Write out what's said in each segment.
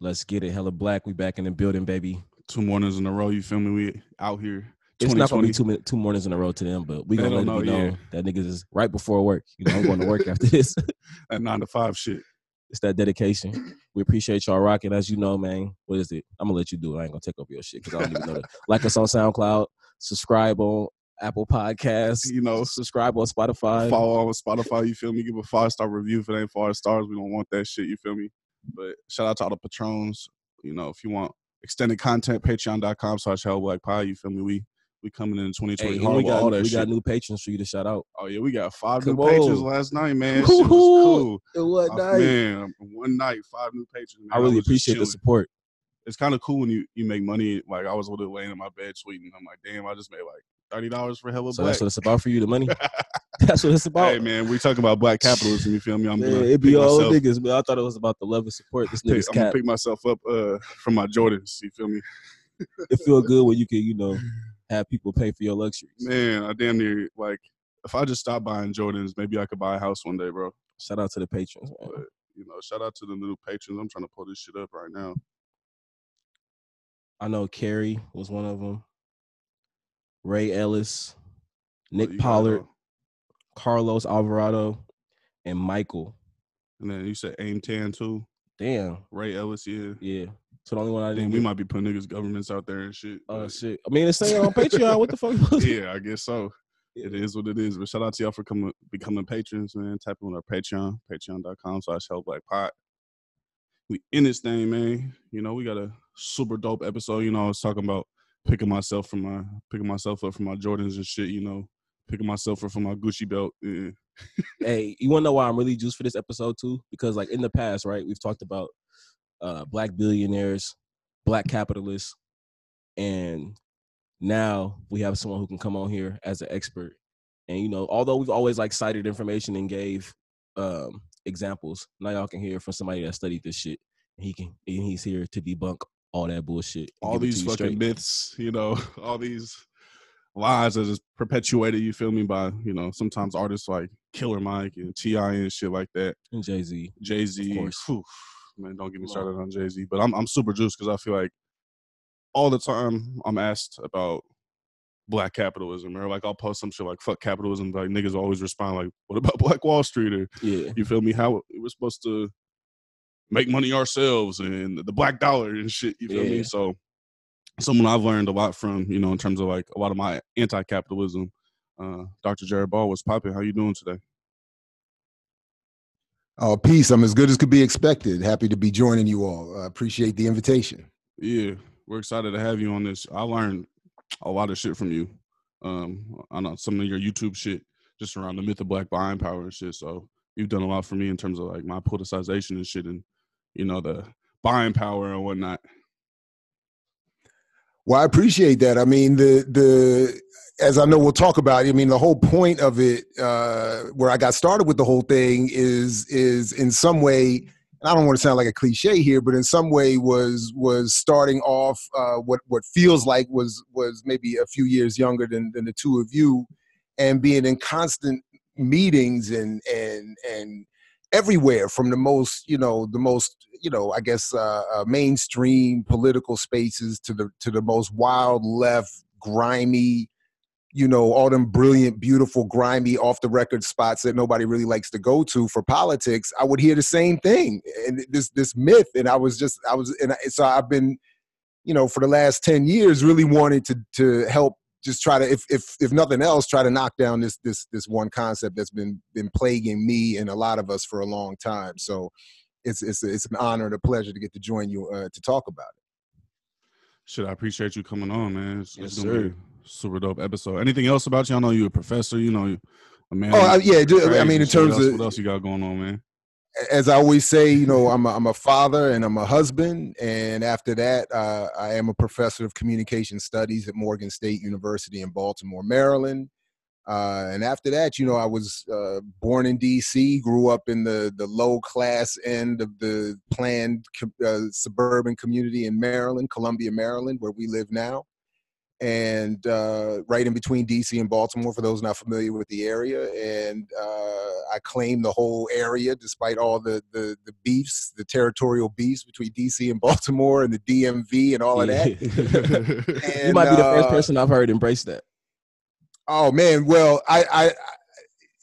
Let's get it. Hella black. We back in the building, baby. Two mornings in a row. You feel me? We out here. It's not gonna be two two mornings in a row to them, but we They gonna let don't know, yeah. that niggas is right before work. You know, I'm going to work after this. That nine to five shit. it's that dedication. We appreciate y'all rocking. As you know, man, what is it? I'm gonna let you do it. I ain't gonna take over your shit because I don't even know that. Like us on SoundCloud, subscribe on Apple Podcasts, You know, subscribe on Spotify. follow on Spotify. You feel me? Give a five star review if it ain't five stars. We don't want that shit. You feel me? But shout out to all the patrons. You know, if you want extended content, Patreon.com slash Hell Black Pie. You feel me? We we coming in 2020 Hey, hard we got all that we shit. got new patrons for you to shout out. oh yeah, we got five Come new patrons last night, man. Shit was cool. What Oh, man, one night, five new patrons. man. I really just appreciate the support. It's kind of cool when you you make money. Like I was literally laying in my bed tweeting. I'm like, damn, I just made like thirty dollars for Hella So Black. that's what it's about for you, the money. that's what it's about. Hey man, we talking about black capitalism. You feel me? I'm Man, it be all niggas, man. I thought it was about the love and support. This nigga's I'm gonna pick myself up uh, from my Jordans. You feel me? It feel good when you can, you know, have people pay for your luxuries. Man, I damn near like if I just stop buying Jordans, maybe I could buy a house one day, bro. Shout out to the patrons, man. But you know, shout out to the new patrons. I'm trying to pull this shit up right now. I know Carrie was one of them. Ray Ellis, oh, Nick you Pollard. Carlos Alvarado, and Michael. and then you said Aim Tan too. Damn, Ray Ellis, yeah. yeah. So the only one I didn't. we might be putting niggas governments out there and shit. Oh but- shit! I mean, it's saying on Patreon. What the fuck? yeah, I guess so. It is what it is. But shout out to y'all for coming becoming patrons, man. Tap on our Patreon, patreon.com slash hell black pot. We in this thing, man. You know, we got a super dope episode. You know, I was talking about picking myself from my picking myself up from my Jordans and shit, you know, picking myself up from my Gucci belt. Yeah. hey, you wanna know why I'm really juiced for this episode too? Because like in the past, right, we've talked about uh black billionaires, black capitalists, and now we have someone who can come on here as an expert. And you know, although we've always like cited information and gave um examples, now y'all can hear from somebody that studied this shit. He can and he's here to debunk all that bullshit. All give it to these fucking straight. myths, you know, all these lies that is perpetuated, you feel me, by, you know, sometimes artists like Killer Mike and T.I. and shit like that. and Jay Z. Jay Z. Man, don't get me started on Jay Z. But I'm I'm super juiced because I feel like all the time I'm asked about black capitalism or like I'll post some shit like fuck capitalism. Like niggas always respond like, what about Black Wall Street? Or Yeah. you feel me? How we're supposed to make money ourselves and the black dollar and shit. You feel Yeah. me? So someone I've learned a lot from, you know, in terms of like a lot of my anti-capitalism. Uh, Dr. Jared Ball was popping. How you doing today? Oh, peace. I'm as good as could be expected. Happy to be joining you all. I appreciate the invitation. Yeah, we're excited to have you on this. I learned a lot of shit from you. Um, I know some of your YouTube shit just around the myth of black buying power and shit. So you've done a lot for me in terms of like my politicization and shit, and you know the buying power and whatnot. Well, I appreciate that. I mean, the the as I know we'll talk about. I mean, the whole point of it, uh, where I got started with the whole thing, is is in some way. And I don't want to sound like a cliche here, but in some way was was starting off uh, what what feels like was was maybe a few years younger than than the two of you, and being in constant meetings and and and everywhere from the most you know the most you know i guess uh, uh mainstream political spaces to the to the most wild left grimy you know all them brilliant beautiful grimy off the record spots that nobody really likes to go to for politics i would hear the same thing. And this this myth and i was just i was and I, so i've been you know for the last 10 years really wanted to to help just try to if if if nothing else try to knock down this this this one concept that's been been plaguing me and a lot of us for a long time so it's it's it's an honor and a pleasure to get to join you uh, to talk about it Shit, I appreciate you coming on, man. It's, Yes, it's sir. super dope episode. Anything else about you? I know you're a professor. You know, a man. oh I, yeah ju- i mean in terms what else, of what else you got going on, man? As I always say, you know, I'm a, I'm a father and I'm a husband, and after that, uh, I am a professor of communication studies at Morgan State University in Baltimore, Maryland. Uh, and after that, you know, I was uh, born in D.C., grew up in the the low class end of the planned uh, suburban community in Maryland, Columbia, Maryland, where we live now. And uh, right in between DC and Baltimore. For those not familiar with the area, and uh, I claim the whole area, despite all the, the the beefs, the territorial beefs between DC and Baltimore, and the DMV and all of that. you might be the first uh, person I've heard embrace that. Oh man, well, I, I,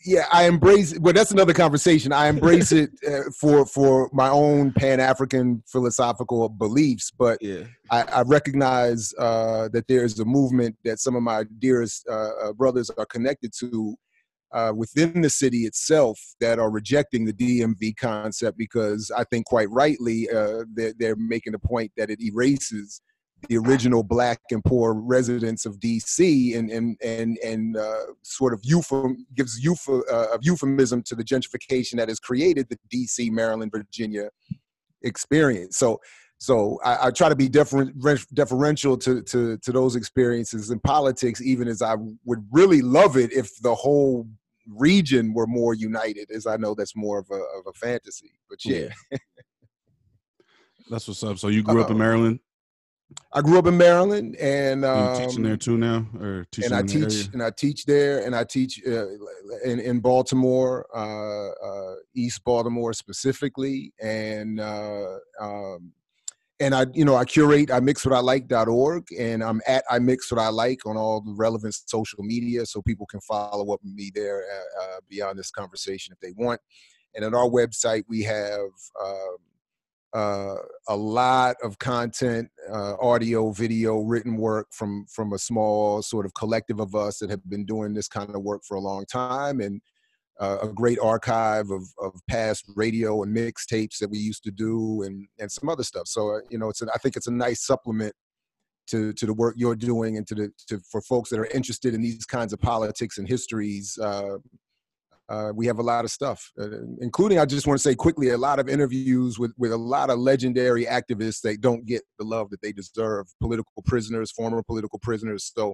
yeah, I embrace. Well, that's another conversation. I embrace it uh, for for my own Pan African philosophical beliefs, but Yeah. I, I recognize uh, that there's a movement that some of my dearest uh, uh, brothers are connected to uh, within the city itself that are rejecting the DMV concept because I think quite rightly uh, they're, they're making the point that it erases the original black and poor residents of DC and and and and uh, sort of euphem gives euph- uh, euphemism to the gentrification that has created the DC, Maryland, Virginia experience. So so I, I try to be different, deferential to, to to those experiences in politics, even as I would really love it if the whole region were more united. As I know that's more of a of a fantasy, but yeah. Yeah. That's what's up. So you grew up in Maryland. I grew up in Maryland, and um, teaching there too now, or teaching and I teach and I teach there, and I teach uh, in in Baltimore, uh, uh, East Baltimore specifically, and uh, um, and I you know I curate I mix what I like.org, and I'm at I mix what I like on all the relevant social media, so people can follow up with me there uh, uh, beyond this conversation if they want. And on our website, we have. Um, uh, a lot of content, uh, audio, video, written work from from a small sort of collective of us that have been doing this kind of work for a long time, and uh, a great archive of of past radio and mixtapes that we used to do, and and some other stuff. So uh, you know, it's a, I think it's a nice supplement to to the work you're doing, and to the to for folks that are interested in these kinds of politics and histories. Uh, we have a lot of stuff, uh, including I just want to say quickly a lot of interviews with with a lot of legendary activists that don't get the love that they deserve. Political prisoners, former political prisoners. So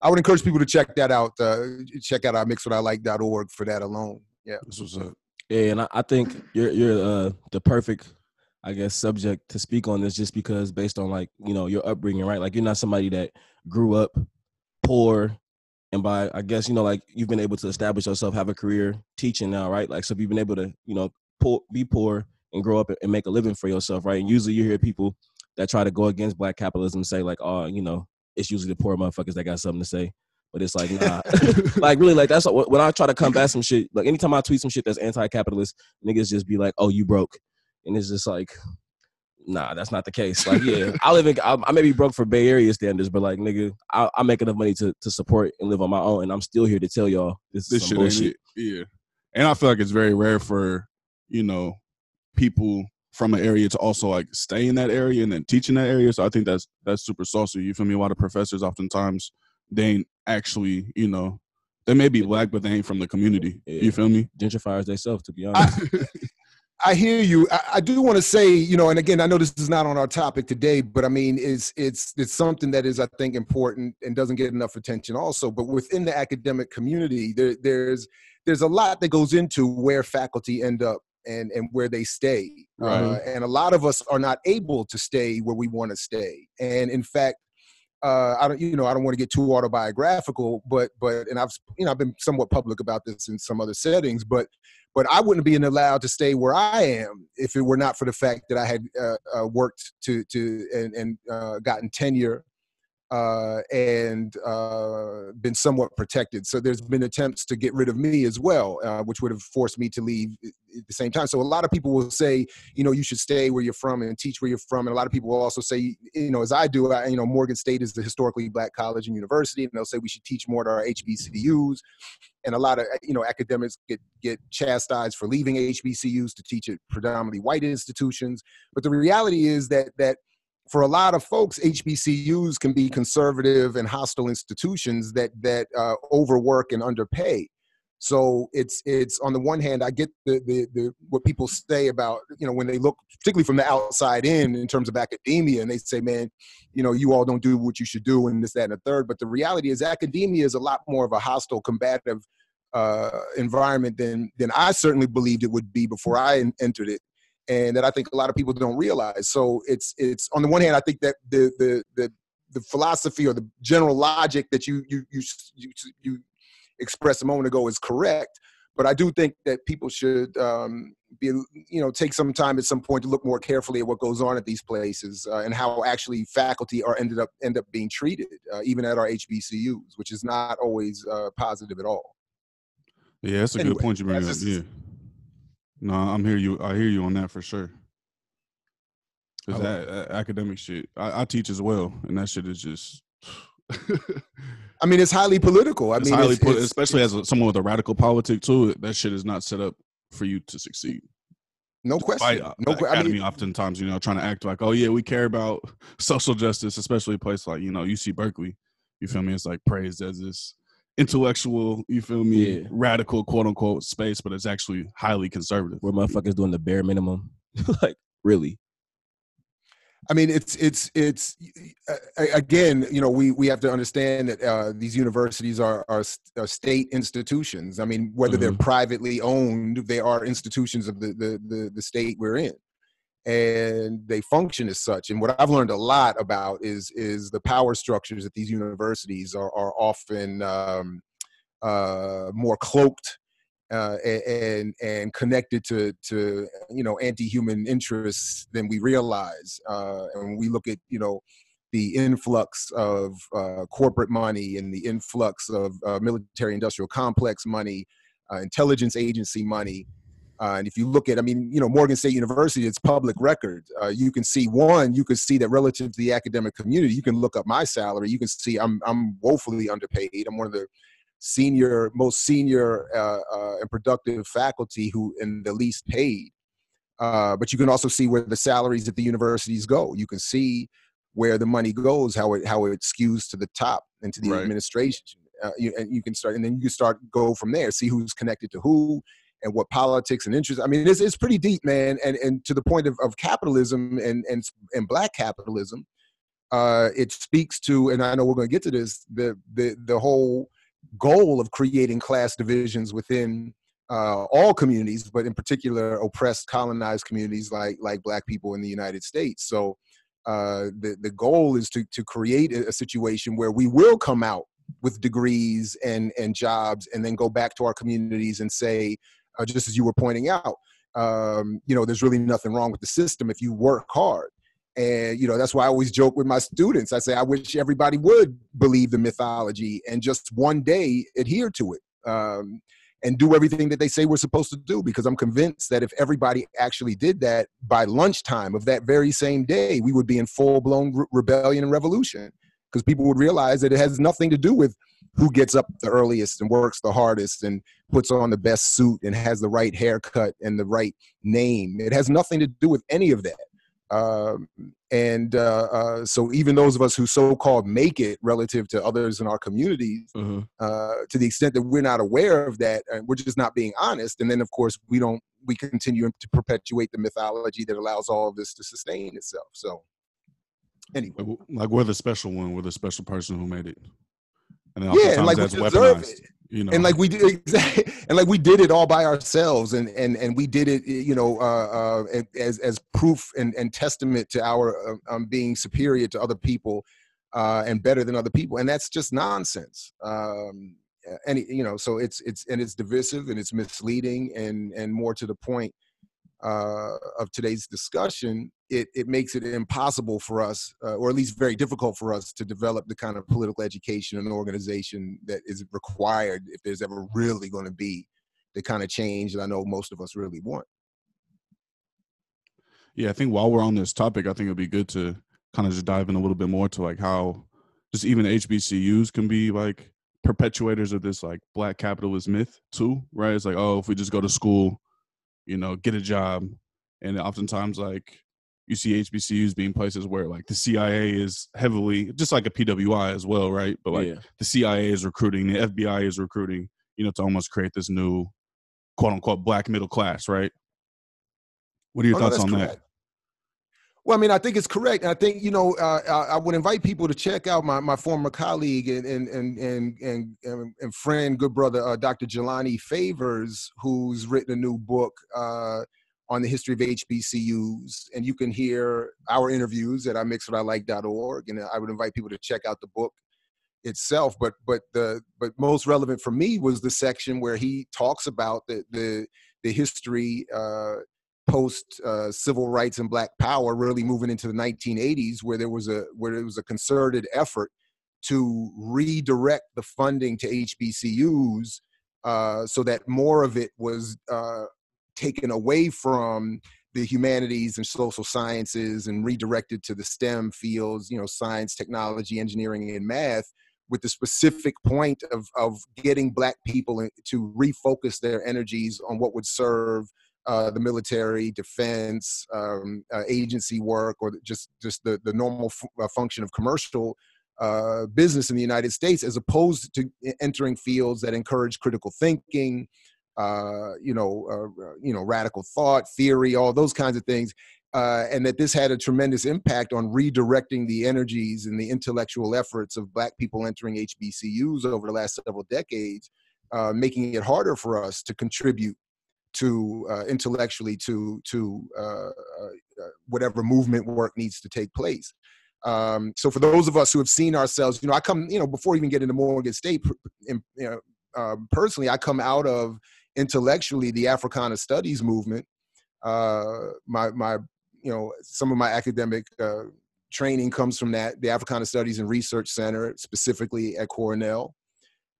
I would encourage people to check that out. Uh, check out our mixwhatilike.org for that alone. Yeah. That's what's up. Yeah, and I, I think you're you're uh, the perfect, I guess, subject to speak on this, just because based on like you know your upbringing, right? Like you're not somebody that grew up poor, and by I guess you know like you've been able to establish yourself, have a career teaching now, right? Like so, if you've been able to you know poor, be poor and grow up and make a living for yourself, right? And usually you hear people that try to go against black capitalism say like, oh, you know, it's usually the poor motherfuckers that got something to say. But it's like, nah, like really, like that's what, when I try to combat some shit. Like anytime I tweet some shit that's anti-capitalist, niggas just be like, "Oh, you broke," and it's just like, nah, that's not the case. Like, yeah, I live in, I, I may be broke for Bay Area standards, but like, nigga, I, I make enough money to to support and live on my own, and I'm still here to tell y'all this is some shit bullshit. Yeah. And I feel like it's very rare for, you know, people from an area to also like stay in that area and then teach in that area. So I think that's that's super saucy. You feel me? A lot of professors oftentimes they ain't actually, you know, they may be black, but they ain't from the community. Yeah. You feel me? Gentrifiers themselves, to be honest. I hear you. I, I do want to say, you know, and again, I know this is not on our topic today, but I mean, it's it's it's something that is, I think, important and doesn't get enough attention, also. But within the academic community, there, there's there's a lot that goes into where faculty end up and and where they stay, Right. uh, and a lot of us are not able to stay where we want to stay. And in fact, uh, I don't, you know, I don't want to get too autobiographical, but but and I've you know I've been somewhat public about this in some other settings, but but I wouldn't be allowed to stay where I am if it were not for the fact that I had uh, uh, worked to to and, and uh, gotten tenure uh, and uh, been somewhat protected. So there's been attempts to get rid of me as well, uh, which would have forced me to leave at the same time. So a lot of people will say, you know, you should stay where you're from and teach where you're from. And a lot of people will also say, you know, as I do, I, you know, Morgan State is the historically black college and university, and they'll say we should teach more at our HBCUs. And a lot of you know academics get get chastised for leaving HBCUs to teach at predominantly white institutions. But the reality is that that for a lot of folks, HBCUs can be conservative and hostile institutions that that uh, overwork and underpay. So it's it's on the one hand, I get the, the the what people say about you know when they look particularly from the outside in in terms of academia, and they say, man, you know, you all don't do what you should do, and this, that, and the third. But the reality is, academia is a lot more of a hostile, combative uh, environment than than I certainly believed it would be before I entered it and that I think a lot of people don't realize. So it's it's on the one hand, I think that the the the the philosophy or the general logic that you you you you, you expressed a moment ago is correct. But I do think that people should um, be, you know, take some time at some point to look more carefully at what goes on at these places uh, and how actually faculty are ended up end up being treated, uh, even at our HBCUs, which is not always uh, positive at all. Yeah, that's a anyway, good point you bring up. Just, yeah. No, I'm here. You, I hear you on that for sure. Cause that, academic shit, I, I, teach as well, and that shit is just. I mean, it's highly political. I it's mean, highly it's, it's, especially as a, someone with a radical politic too. That shit is not set up for you to succeed. No question. Uh, no question. I mean, oftentimes, you know, trying to act like, oh yeah, we care about social justice, especially a place like you know UC Berkeley. You feel me? It's like praised as this intellectual, you feel me, yeah. radical quote unquote space, but it's actually highly conservative. Where motherfuckers doing the bare minimum. like, really? I mean, it's it's it's again, you know, we we have to understand that uh, these universities are, are, are state institutions. I mean, whether mm-hmm. they're privately owned, they are institutions of the, the the the state we're in, and they function as such. And what I've learned a lot about is is the power structures at these universities are are often um, uh, more cloaked uh, and and connected to to you know anti-human interests than we realize. Uh, and we look at you know the influx of uh, corporate money and the influx of uh, military-industrial complex money, uh, intelligence agency money. Uh, and if you look at, I mean, you know, Morgan State University, it's public record. you can see one, you can see that relative to the academic community, you can look up my salary. You can see I'm I'm woefully underpaid. I'm one of the senior, most senior uh, uh, and productive faculty who in the least paid. Uh, but you can also see where the salaries at the universities go. You can see where the money goes, how it how it skews to the top and to the right. administration. Uh, you, and you can start, and then you can start go from there. See who's connected to who, and what politics and interests. I mean, it's it's pretty deep, man. And and to the point of, of capitalism and and and black capitalism, uh, it speaks to, and I know we're going to get to this, the the the whole goal of creating class divisions within uh, all communities, but in particular oppressed, colonized communities like like Black people in the United States. So uh, the the goal is to to create a, situation where we will come out with degrees and and jobs, and then go back to our communities and say, uh, just as you were pointing out, um, you know, there's really nothing wrong with the system if you work hard. And, you know, that's why I always joke with my students. I say, I wish everybody would believe the mythology and just one day adhere to it um, and do everything that they say we're supposed to do. Because I'm convinced that if everybody actually did that by lunchtime of that very same day, we would be in full blown re- rebellion and revolution. Because people would realize that it has nothing to do with who gets up the earliest and works the hardest and puts on the best suit and has the right haircut and the right name. It has nothing to do with any of that. Um, and uh, uh, so even those of us who so-called make it relative to others in our communities mm-hmm. uh, to the extent that we're not aware of that and we're just not being honest and then of course we don't we continue to perpetuate the mythology that allows all of this to sustain itself so anyway like we're the special one we're the special person who made it and yeah and like we deserve it. you know. And like we did exactly. And like we did it all by ourselves and and and we did it you know uh, uh, as as proof and, and testament to our uh, um, being superior to other people uh, and better than other people. And that's just nonsense. Um, and you know so it's it's and it's divisive and it's misleading and and more to the point uh, of today's discussion, it, it makes it impossible for us, uh, or at least very difficult for us, to develop the kind of political education and organization that is required if there's ever really going to be the kind of change that I know most of us really want. Yeah, I think while we're on this topic, I think it'd be good to kind of just dive in a little bit more to like how just even HBCUs can be like perpetuators of this like black capitalist myth too, right? It's like, oh, if we just go to school, you know, get a job. And oftentimes, like, you see HBCUs being places where, like, the CIA is heavily, just like a PWI as well, right? But, like, yeah. the CIA is recruiting, the FBI is recruiting, you know, to almost create this new quote unquote black middle class, right? What are your oh, thoughts no, on correct. that? Well, I mean, I think it's correct. I think you know, uh, I, would invite people to check out my, my former colleague and and and and and, and friend, good brother, uh, Dr. Jelani Favors, who's written a new book uh, on the history of HBCUs. And you can hear our interviews at imixwhatilike.org. And I would invite people to check out the book itself. But but the but most relevant for me was the section where he talks about the the the history uh, post uh, civil rights and black power really moving into the 1980s where there was a where there was a concerted effort to redirect the funding to HBCUs uh, so that more of it was uh, taken away from the humanities and social sciences and redirected to the STEM fields, you know, science, technology, engineering, and math, with the specific point of, of getting Black people to refocus their energies on what would serve uh, the military, defense, um, uh, agency work, or just just the the normal f- uh, function of commercial uh, business in the United States, as opposed to entering fields that encourage critical thinking, uh, you know, you know, radical thought, theory, all those kinds of things, and that this had a tremendous impact on redirecting the energies and the intellectual efforts of Black people entering HBCUs over the last several decades, making it harder for us to contribute to uh, intellectually to to whatever movement work needs to take place. Um, so for those of us who have seen ourselves, you know, I come, you know, before even getting to Morgan State, you know, um, personally, I come out of intellectually the Africana Studies movement. Uh, my my, you know, some of my academic uh, training comes from that, the Africana Studies and Research Center, specifically at Cornell,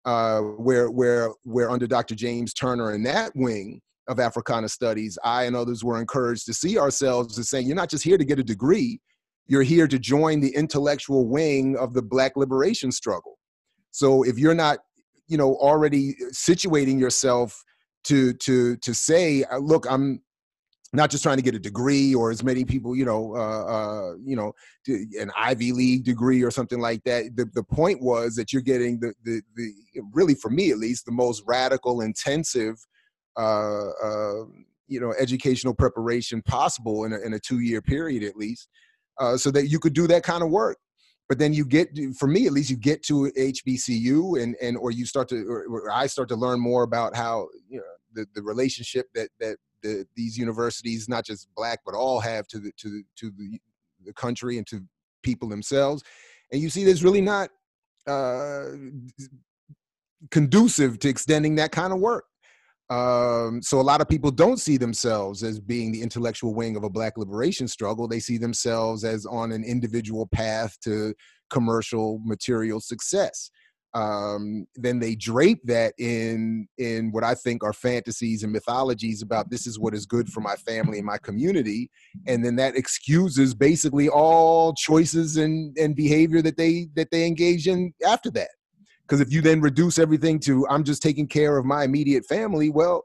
uh, where where where under Dr. James Turner in that wing of Africana Studies, I and others were encouraged to see ourselves as saying, you're not just here to get a degree, you're here to join the intellectual wing of the black liberation struggle. So if you're not you know already situating yourself to to to say uh, look i'm not just trying to get a degree or as many people you know uh, uh, you know an ivy league degree or something like that the, the point was that you're getting the, the the really for me at least the most radical intensive uh, uh, you know educational preparation possible in a, in a two year period at least uh, so that you could do that kind of work. But then you get, for me at least, you get to HBCU and and or you start to, or, or I start to learn more about how you know the, the relationship that that the, these universities, not just black but all, have to the to the, to the the country and to people themselves, and you see there's really not uh, conducive to extending that kind of work. Um, so a lot of people don't see themselves as being the intellectual wing of a black liberation struggle. They see themselves as on an individual path to commercial material success. Um, then they drape that in in what I think are fantasies and mythologies about this is what is good for my family and my community, and then that excuses basically all choices and and behavior that they that they engage in after that. Because if you then reduce everything to I'm just taking care of my immediate family, well,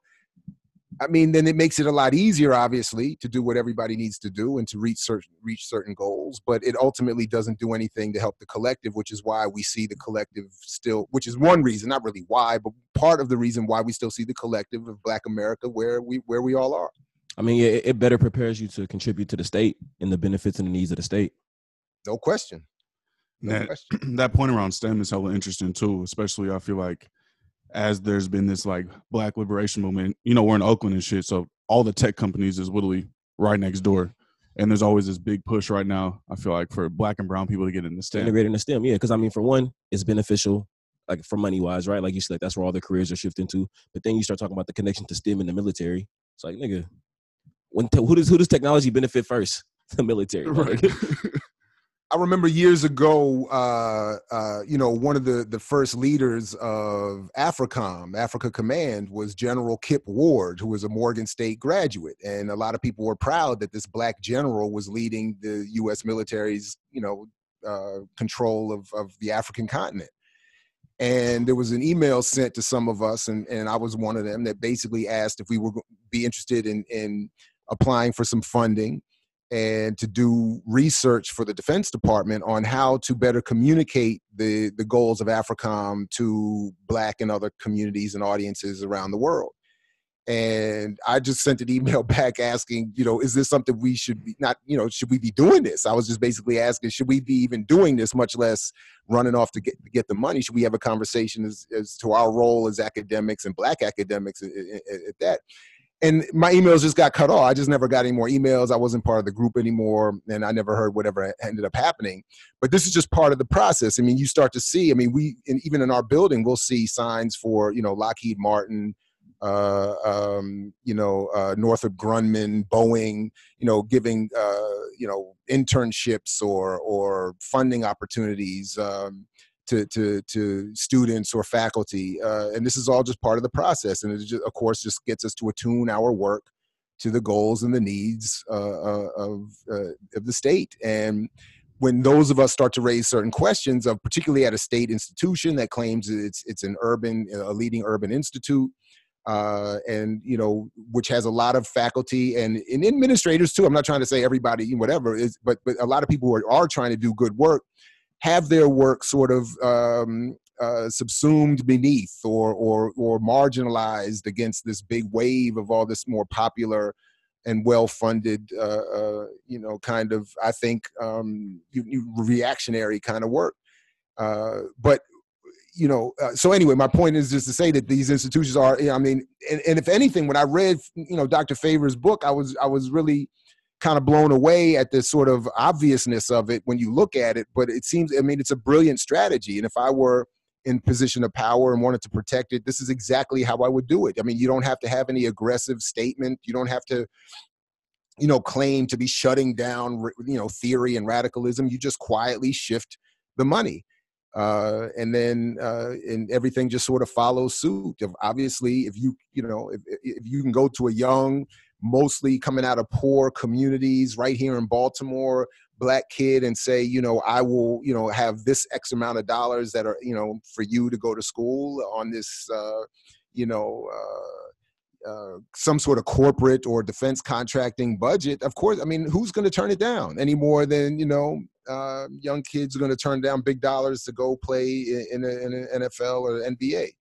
I mean, then it makes it a lot easier, obviously, to do what everybody needs to do and to reach certain reach certain goals. But it ultimately doesn't do anything to help the collective, which is why we see the collective still. Which is one reason, not really why, but part of the reason why we still see the collective of Black America where we where we all are. I mean, it, it better prepares you to contribute to the state and the benefits and the needs of the state. No question. No that that point around STEM is hella interesting too. Especially, I feel like as there's been this like Black liberation movement. You know, we're in Oakland and shit, so all the tech companies is literally right next door. And there's always this big push right now. I feel like for Black and Brown people to get into STEM, integrate into STEM, yeah. Because I mean, for one, it's beneficial, like for money wise, right? Like you said, that's where all the careers are shifting to. But then you start talking about the connection to STEM in the military. It's like, nigga, when te- who does who does technology benefit first? The military. Right. I remember years ago, uh, uh, you know, one of the, the first leaders of AFRICOM, Africa Command, was General Kip Ward, who was a Morgan State graduate. And a lot of people were proud that this black general was leading the U.S. military's, you know, uh, control of, of the African continent. And there was an email sent to some of us, and, and I was one of them, that basically asked if we would be interested in, in applying for some funding and to do research for the Defense Department on how to better communicate the, the goals of AFRICOM to Black and other communities and audiences around the world. And I just sent an email back asking, you know, is this something we should be not, you know, should we be doing this? I was just basically asking, should we be even doing this, much less running off to get to get the money? Should we have a conversation as, as to our role as academics and Black academics at, at, at that? And my emails just got cut off. I just never got any more emails. I wasn't part of the group anymore, and I never heard whatever ended up happening. But this is just part of the process. I mean, you start to see. I mean, we even in our building, we'll see signs for you know Lockheed Martin, uh, um, you know uh, Northrop Grumman, Boeing, you know, giving uh, you know internships or or funding opportunities. Um, to to to students or faculty, uh, and this is all just part of the process. And it just, of course, just gets us to attune our work to the goals and the needs uh, uh of uh, of the state. And when those of us start to raise certain questions of, particularly at a state institution that claims it's it's an urban, a leading urban institute, uh, and you know which has a lot of faculty and, and administrators too i'm not trying to say everybody whatever is but but a lot of people are, are trying to do good work have their work sort of um, uh, subsumed beneath or, or, or marginalized against this big wave of all this more popular and well-funded, uh, uh, you know, kind of, I think, um, reactionary kind of work. Uh, but you know, uh, so anyway, my point is just to say that these institutions are. I mean, and, and if anything, when I read, you know, Dr. Favor's book, I was I was really kind of blown away at the sort of obviousness of it when you look at it. But it seems, I mean, it's a brilliant strategy. And if I were in position of power and wanted to protect it, this is exactly how I would do it. I mean, you don't have to have any aggressive statement. You don't have to, you know, claim to be shutting down, you know, theory and radicalism. You just quietly shift the money. Uh, and then uh, and everything just sort of follows suit. Obviously, if you you know if if you can go to a young mostly coming out of poor communities right here in Baltimore, black kid, and say, you know, I will, you know, have this X amount of dollars that are, you know, for you to go to school on this, uh, you know, uh, uh, some sort of corporate or defense contracting budget, of course, I mean, who's going to turn it down any more than you know uh, young kids are going to turn down big dollars to go play in, an NFL or NBA?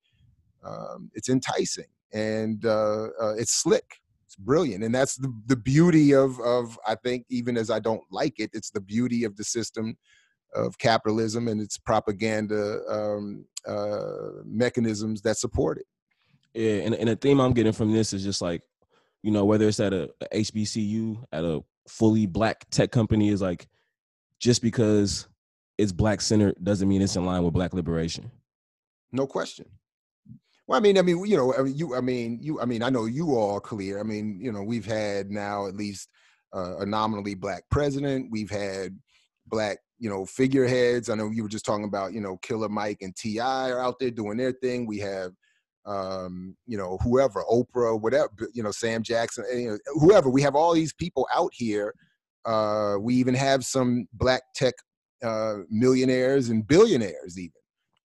Um, it's enticing and uh, uh, it's slick. It's brilliant, and that's the, the beauty of of I think even as I don't like it, it's the beauty of the system of capitalism and its propaganda um, uh, mechanisms that support it. Yeah, and, and the theme I'm getting from this is just like, you know, whether it's at a, a HBCU, at a fully black tech company, is like, just because it's black centered doesn't mean it's in line with black liberation. No question. Well, I mean, I mean, you know, you, I mean, you, I mean, I know you all clear. I mean, you know, we've had now at least uh, a nominally black president. We've had black, you know, figureheads. I know you were just talking about, you know, Killer Mike and T.I. are out there doing their thing. We have, um, you know, whoever, Oprah, whatever, you know, Sam Jackson, you know, whoever. We have all these people out here. Uh, we even have some black tech uh, millionaires and billionaires, even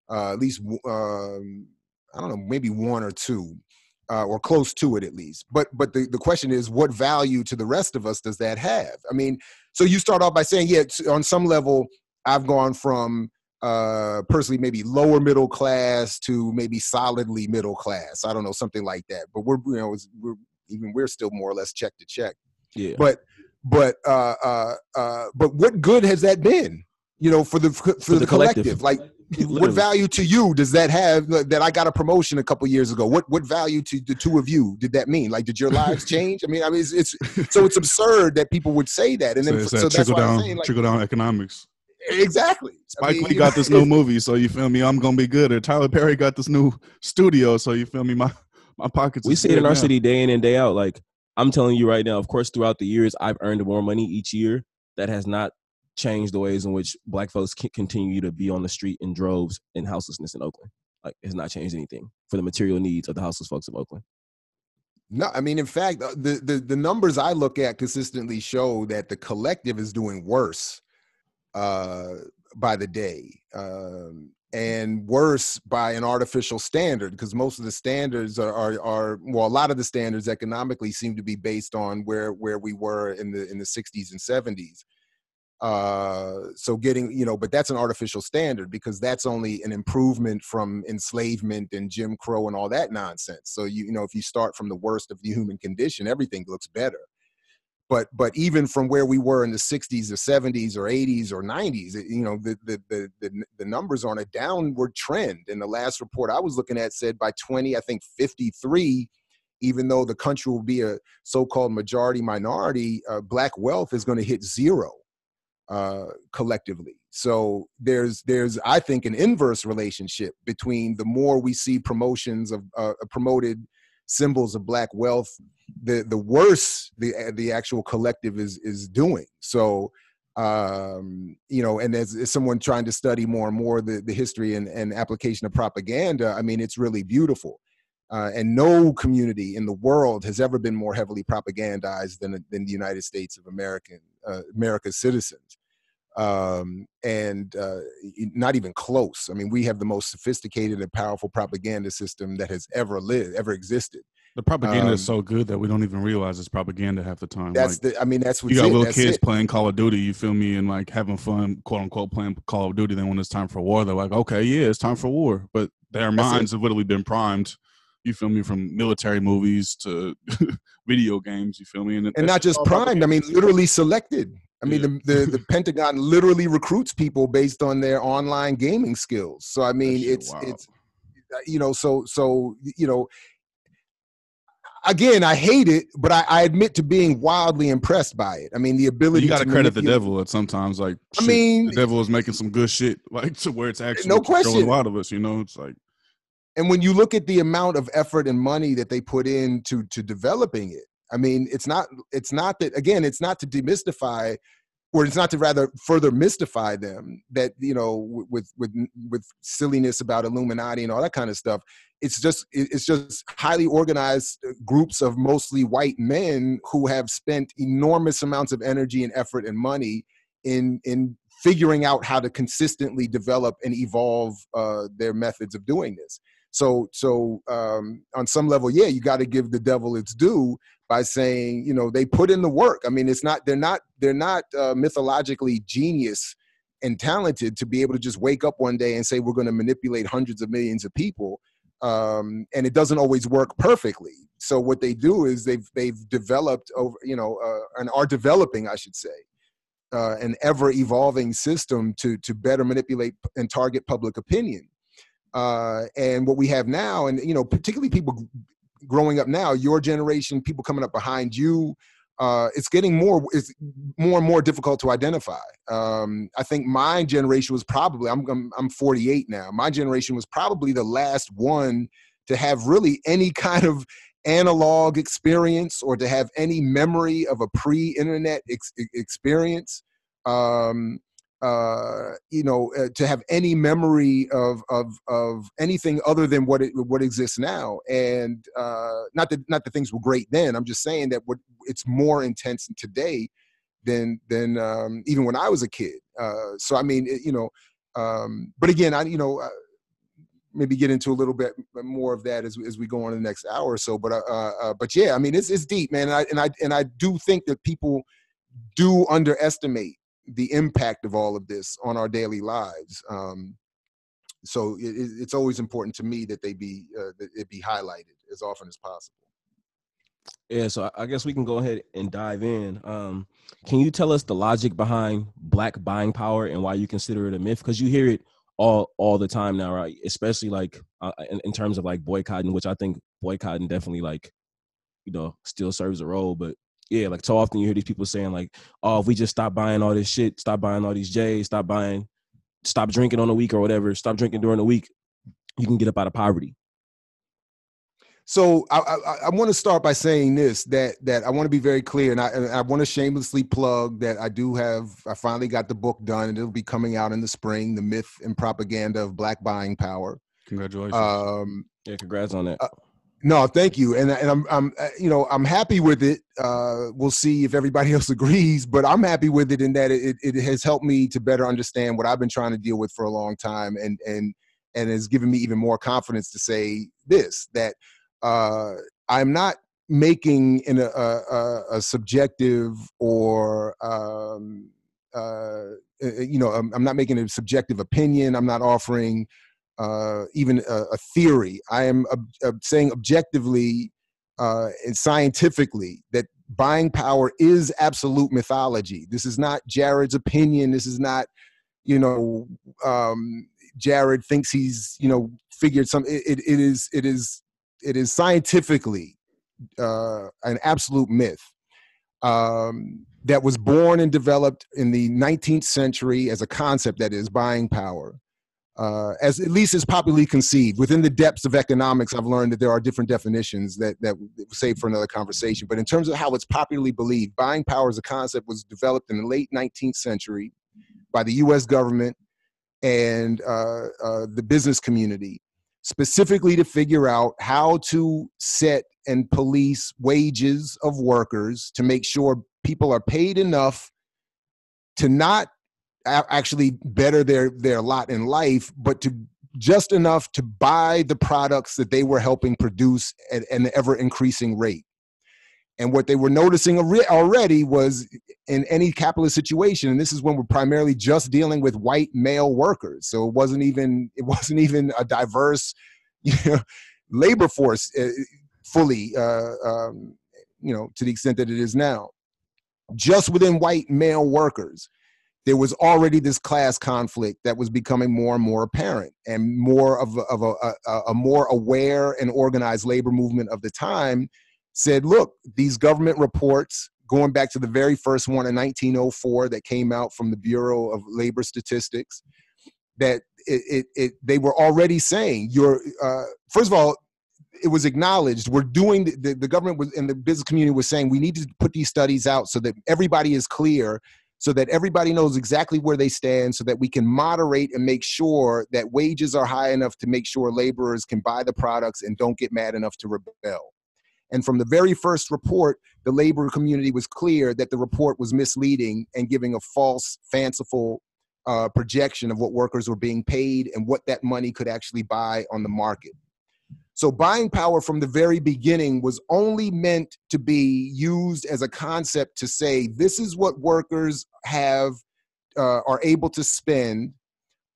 uh, at least. Um, I don't know, maybe one or two, uh, or close to it at least. But but the, the question is, what value to the rest of us does that have? I mean, so you start off by saying, yeah, on some level, I've gone from uh, personally maybe lower middle class to maybe solidly middle class. I don't know, something like that. But we're you know we're even we're still more or less check to check. Yeah. But but uh, uh, uh, but what good has that been? You know, for the for, for the, the, collective. collective. Like what value to you does that have that I got a promotion a couple years ago? What what value to the two of you did that mean? Like, did your lives change? I mean, I mean, it's, it's so it's absurd that people would say that, and then so, so, that's trickle down, saying, like, trickle down economics. Exactly. Spike I mean, Lee got this new movie, so you feel me? I'm gonna be good. Or Tyler Perry got this new studio, so you feel me? My my pockets. We see it in our now. city day in and day out. Like I'm telling you right now. Of course, throughout the years, I've earned more money each year. That has not change the ways in which black folks can continue to be on the street in droves in houselessness in Oakland. Like it's not changed anything for the material needs of the houseless folks of Oakland. No, I mean, in fact, uh, the, the the numbers I look at consistently show that the collective is doing worse uh, by the day, um, and worse by an artificial standard because most of the standards are, are, are well, a lot of the standards economically seem to be based on where where we were in the in the 60s and 70s uh so getting you know but that's an artificial standard because that's only an improvement from enslavement and jim crow and all that nonsense. So you, you know if you start from the worst of the human condition everything looks better. But but even from where we were in the 60s or 70s or 80s or 90s you know the the the, the, the numbers are on a downward trend. And the last report i was looking at said by 20 i think 53 even though the country will be a so-called majority minority, uh, black wealth is going to hit zero uh, collectively. So there's there's I think an inverse relationship between the more we see promotions of uh, promoted symbols of black wealth, the the worse the the actual collective is is doing. So um, you know, and as, as, someone trying to study more and more the, the history and, and application of propaganda, I mean, it's really beautiful. Uh, and no community in the world has ever been more heavily propagandized than, than the United States of American, uh, America's citizens. Um, and uh, not even close. I mean, we have the most sophisticated and powerful propaganda system that has ever lived, ever existed. The propaganda um, is so good that we don't even realize it's propaganda half the time. That's like, the. I mean, that's what you got it, little kids it. playing Call of Duty. You feel me, and like having fun, quote unquote, playing Call of Duty. Then when it's time for war, they're like, okay, yeah, it's time for war. But their that's minds it. have literally been primed. You feel me from military movies to video games. You feel me, and, and not just primed. I mean, literally selected. I mean, the, the, the Pentagon literally recruits people based on their online gaming skills. So I mean, it's it's uh, you know, so so you know, again, I hate it, but I, I, admit to being wildly impressed by it. I mean, the ability. You got to credit the devil at sometimes. Like, I mean, the devil is making some good shit, like to where it's actually no question. A lot of us, you know, it's like. And when you look at the amount of effort and money that they put into to developing it, I mean, it's not. It's not that. Again, it's not to demystify or it's not to rather further mystify them that you know with with with silliness about illuminati and all that kind of stuff it's just it's just highly organized uh, groups of mostly white men who have spent enormous amounts of energy and effort and money in in figuring out how to consistently develop and evolve uh, their methods of doing this so so um, on some level yeah you got to give the devil its due by saying you know they put in the work. I mean it's not they're not they're not uh, mythologically genius and talented to be able to just wake up one day and say we're going to manipulate hundreds of millions of people um, and it doesn't always work perfectly. So what they do is they've they've developed over you know uh, and are developing i should say uh, an ever evolving system to to better manipulate and target public opinion uh, and what we have now and you know particularly people growing up now, your generation, people coming up behind you, uh, it's getting more it's more and more difficult to identify. Um, I think my generation was probably I'm, I'm I'm 48 now. My generation was probably the last one to have really any kind of analog experience or to have any memory of a pre-internet ex- experience. Um, uh, you know, uh, to have any memory of of of anything other than what it, what exists now. And uh, not that not that things were great then. I'm just saying that what it's more intense today than than um, even when I was a kid. Uh, so I mean, it, you know, um, but again, I you know. Uh, maybe get into a little bit more of that as, as we go on in the next hour or so. But uh, uh, but yeah, I mean it's it's deep, man. And I and I and I do think that people do underestimate the impact of all of this on our daily lives. Um, so it, it's always important to me that they be uh, that it be highlighted as often as possible. Yeah, so I guess we can go ahead and dive in. Um, can you tell us the logic behind black buying power and why you consider it a myth? Because you hear it all all the time now, right? Especially like uh, in, in terms of like boycotting, which I think boycotting definitely like you know still serves a role, but yeah, like so often you hear these people saying like, "Oh, if we just stop buying all this shit, stop buying all these J's, stop buying, stop drinking on the week or whatever, stop drinking during the week, you can get up out of poverty." So I, I, I want to start by saying this that that I want to be very clear, and I, and I want to shamelessly plug that I do have I finally got the book done, and it'll be coming out in the spring. The myth and propaganda of black buying power. Congratulations. Um, yeah, congrats on that. Uh, no, thank you, and and I'm I'm uh, you know I'm happy with it. Uh, we'll see if everybody else agrees, but I'm happy with it in that it it has helped me to better understand what I've been trying to deal with for a long time, and and and has given me even more confidence to say this that uh, I'm not making in a, a, a subjective or um, uh, you know I'm, I'm not making a subjective opinion. I'm not offering uh, even a, a, theory. I am ob- saying objectively uh, and scientifically that buying power is absolute mythology. This is not Jared's opinion. This is not, you know, um, Jared thinks he's, you know, figured some. It, it, it is. It is. It is scientifically uh, an absolute myth um, that was born and developed in the 19th century as a concept that is buying power. Uh, as at least as popularly conceived within the depths of economics, I've learned that there are different definitions that that save for another conversation. But in terms of how it's popularly believed, buying power as a concept was developed in the late 19th century by the U.S. government and uh, uh, the business community, specifically to figure out how to set and police wages of workers to make sure people are paid enough to not actually better their their lot in life but to just enough to buy the products that they were helping produce at an ever increasing rate. And what they were noticing already was in any capitalist situation and this is when we're primarily just dealing with white male workers so it wasn't even it wasn't even a diverse you know, labor force uh, fully uh, um, you know to the extent that it is now. Just within white male workers there was already this class conflict that was becoming more and more apparent and more of, a, of a, a, a more aware and organized labor movement of the time said look these government reports going back to the very first one in 1904 that came out from the bureau of labor statistics that it, it, it they were already saying you're uh, first of all it was acknowledged we're doing the, the government was and the business community was saying we need to put these studies out so that everybody is clear so that everybody knows exactly where they stand so that we can moderate and make sure that wages are high enough to make sure laborers can buy the products and don't get mad enough to rebel. And from the very first report the labor community was clear that the report was misleading and giving a false fanciful uh, projection of what workers were being paid and what that money could actually buy on the market so buying power from the very beginning was only meant to be used as a concept to say this is what workers have uh, are able to spend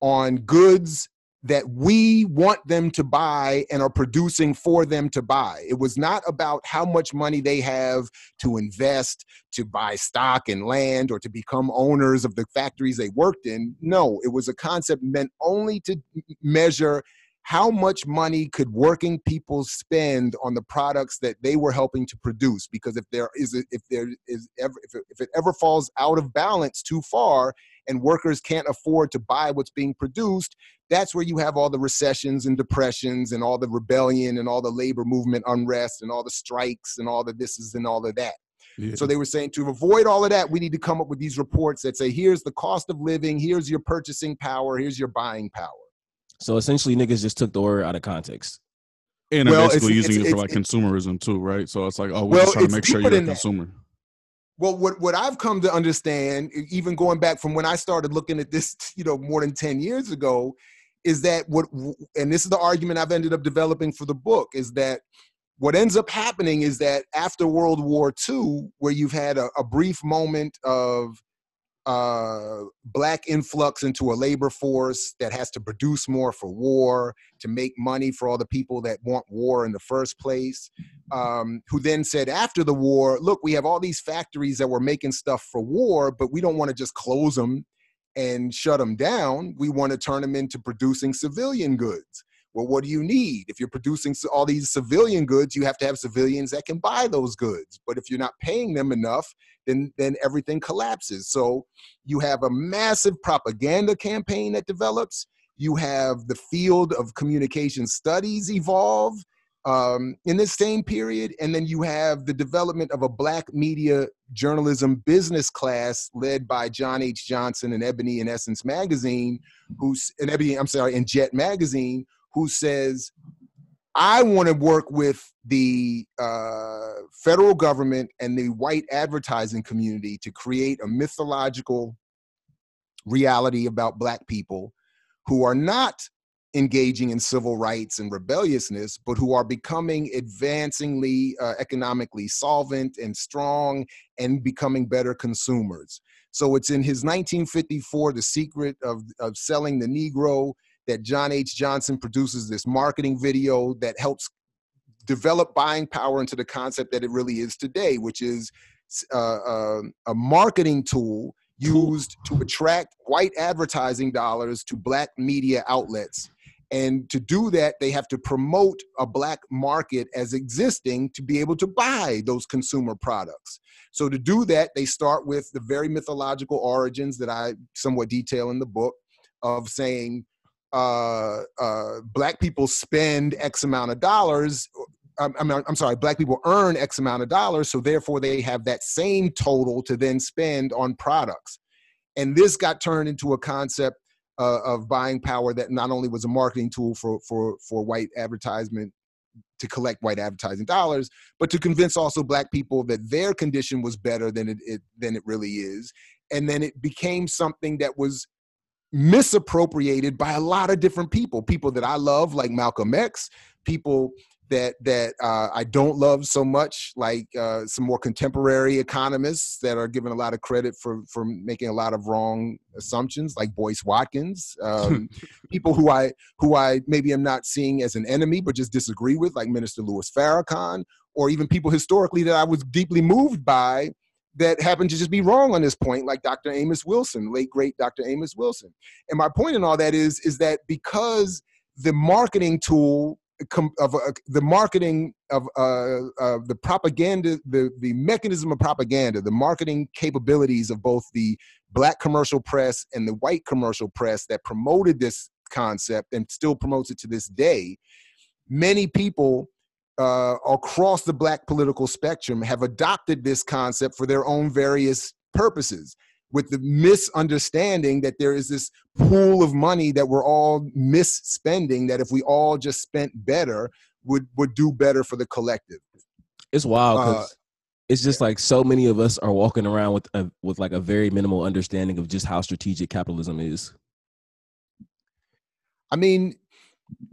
on goods that we want them to buy and are producing for them to buy. It was not about how much money they have to invest, to buy stock and land, or to become owners of the factories they worked in. No, it was a concept meant only to measure how much money could working people spend on the products that they were helping to produce because if there is a, if there is ever if it, if it ever falls out of balance too far and workers can't afford to buy what's being produced that's where you have all the recessions and depressions and all the rebellion and all the labor movement unrest and all the strikes and all the this is and all of that yeah. So they were saying to avoid all of that, we need to come up with these reports that say, here's the cost of living, here's your purchasing power, here's your buying power. So essentially, niggas just took the word out of context. And well, basically it's, using it's, it for like consumerism too, right? So it's like, oh, we're well, just trying to make sure you're a consumer. That. Well, what what I've come to understand, even going back from when I started looking at this, you know, more than ten years ago, is that what, and this is the argument I've ended up developing for the book, is that what ends up happening is that after World War II, where you've had a, a brief moment of uh, black influx into a labor force that has to produce more for war, to make money for all the people that want war in the first place. Um, who then said after the war, look, we have all these factories that were making stuff for war, but we don't want to just close them and shut them down. We want to turn them into producing civilian goods. Well, what do you need? If you're producing all these civilian goods, you have to have civilians that can buy those goods. But if you're not paying them enough, then then everything collapses. So you have a massive propaganda campaign that develops. You have the field of communication studies evolve um, in this same period, and then you have the development of a black media journalism business class led by John H. Johnson and Ebony and Essence magazine, who's and Ebony, I'm sorry, and Jet magazine, who says, I want to work with the uh, federal government and the white advertising community to create a mythological reality about Black people who are not engaging in civil rights and rebelliousness, but who are becoming advancingly uh, economically solvent and strong and becoming better consumers. So it's in his 1954, The Secret of, of Selling the Negro that John H. Johnson produces this marketing video that helps develop buying power into the concept that it really is today, which is uh, uh, a marketing tool used to attract white advertising dollars to black media outlets And to do that, they have to promote a black market as existing to be able to buy those consumer products. So, to do that, they start with the very mythological origins that I somewhat detail in the book of saying uh, uh, black people spend X amount of dollars. I'm, I'm, I'm sorry, black people earn X amount of dollars, so therefore they have that same total to then spend on products. And this got turned into a concept uh, of buying power that not only was a marketing tool for for for white advertisement to collect white advertising dollars, but to convince also black people that their condition was better than it, it than it really is. And then it became something that was misappropriated by a lot of different people. People that I love, like Malcolm X, people that that uh, I don't love so much, like uh, some more contemporary economists that are given a lot of credit for for making a lot of wrong assumptions, like Boyce Watkins. Um, people who I who I maybe am not seeing as an enemy, but just disagree with, like Minister Louis Farrakhan, or even people historically that I was deeply moved by that happen to just be wrong on this point, like Dr. Amos Wilson, late great Dr. Amos Wilson. And my point in all that is is that because the marketing tool of uh, the marketing of uh, uh, the propaganda, the the mechanism of propaganda, the marketing capabilities of both the black commercial press and the white commercial press that promoted this concept and still promotes it to this day. Many people uh, across the black political spectrum have adopted this concept for their own various purposes with the misunderstanding that there is this pool of money that we're all misspending that if we all just spent better would would do better for the collective it's wild uh, it's just yeah. like so many of us are walking around with a, with like a very minimal understanding of just how strategic capitalism is i mean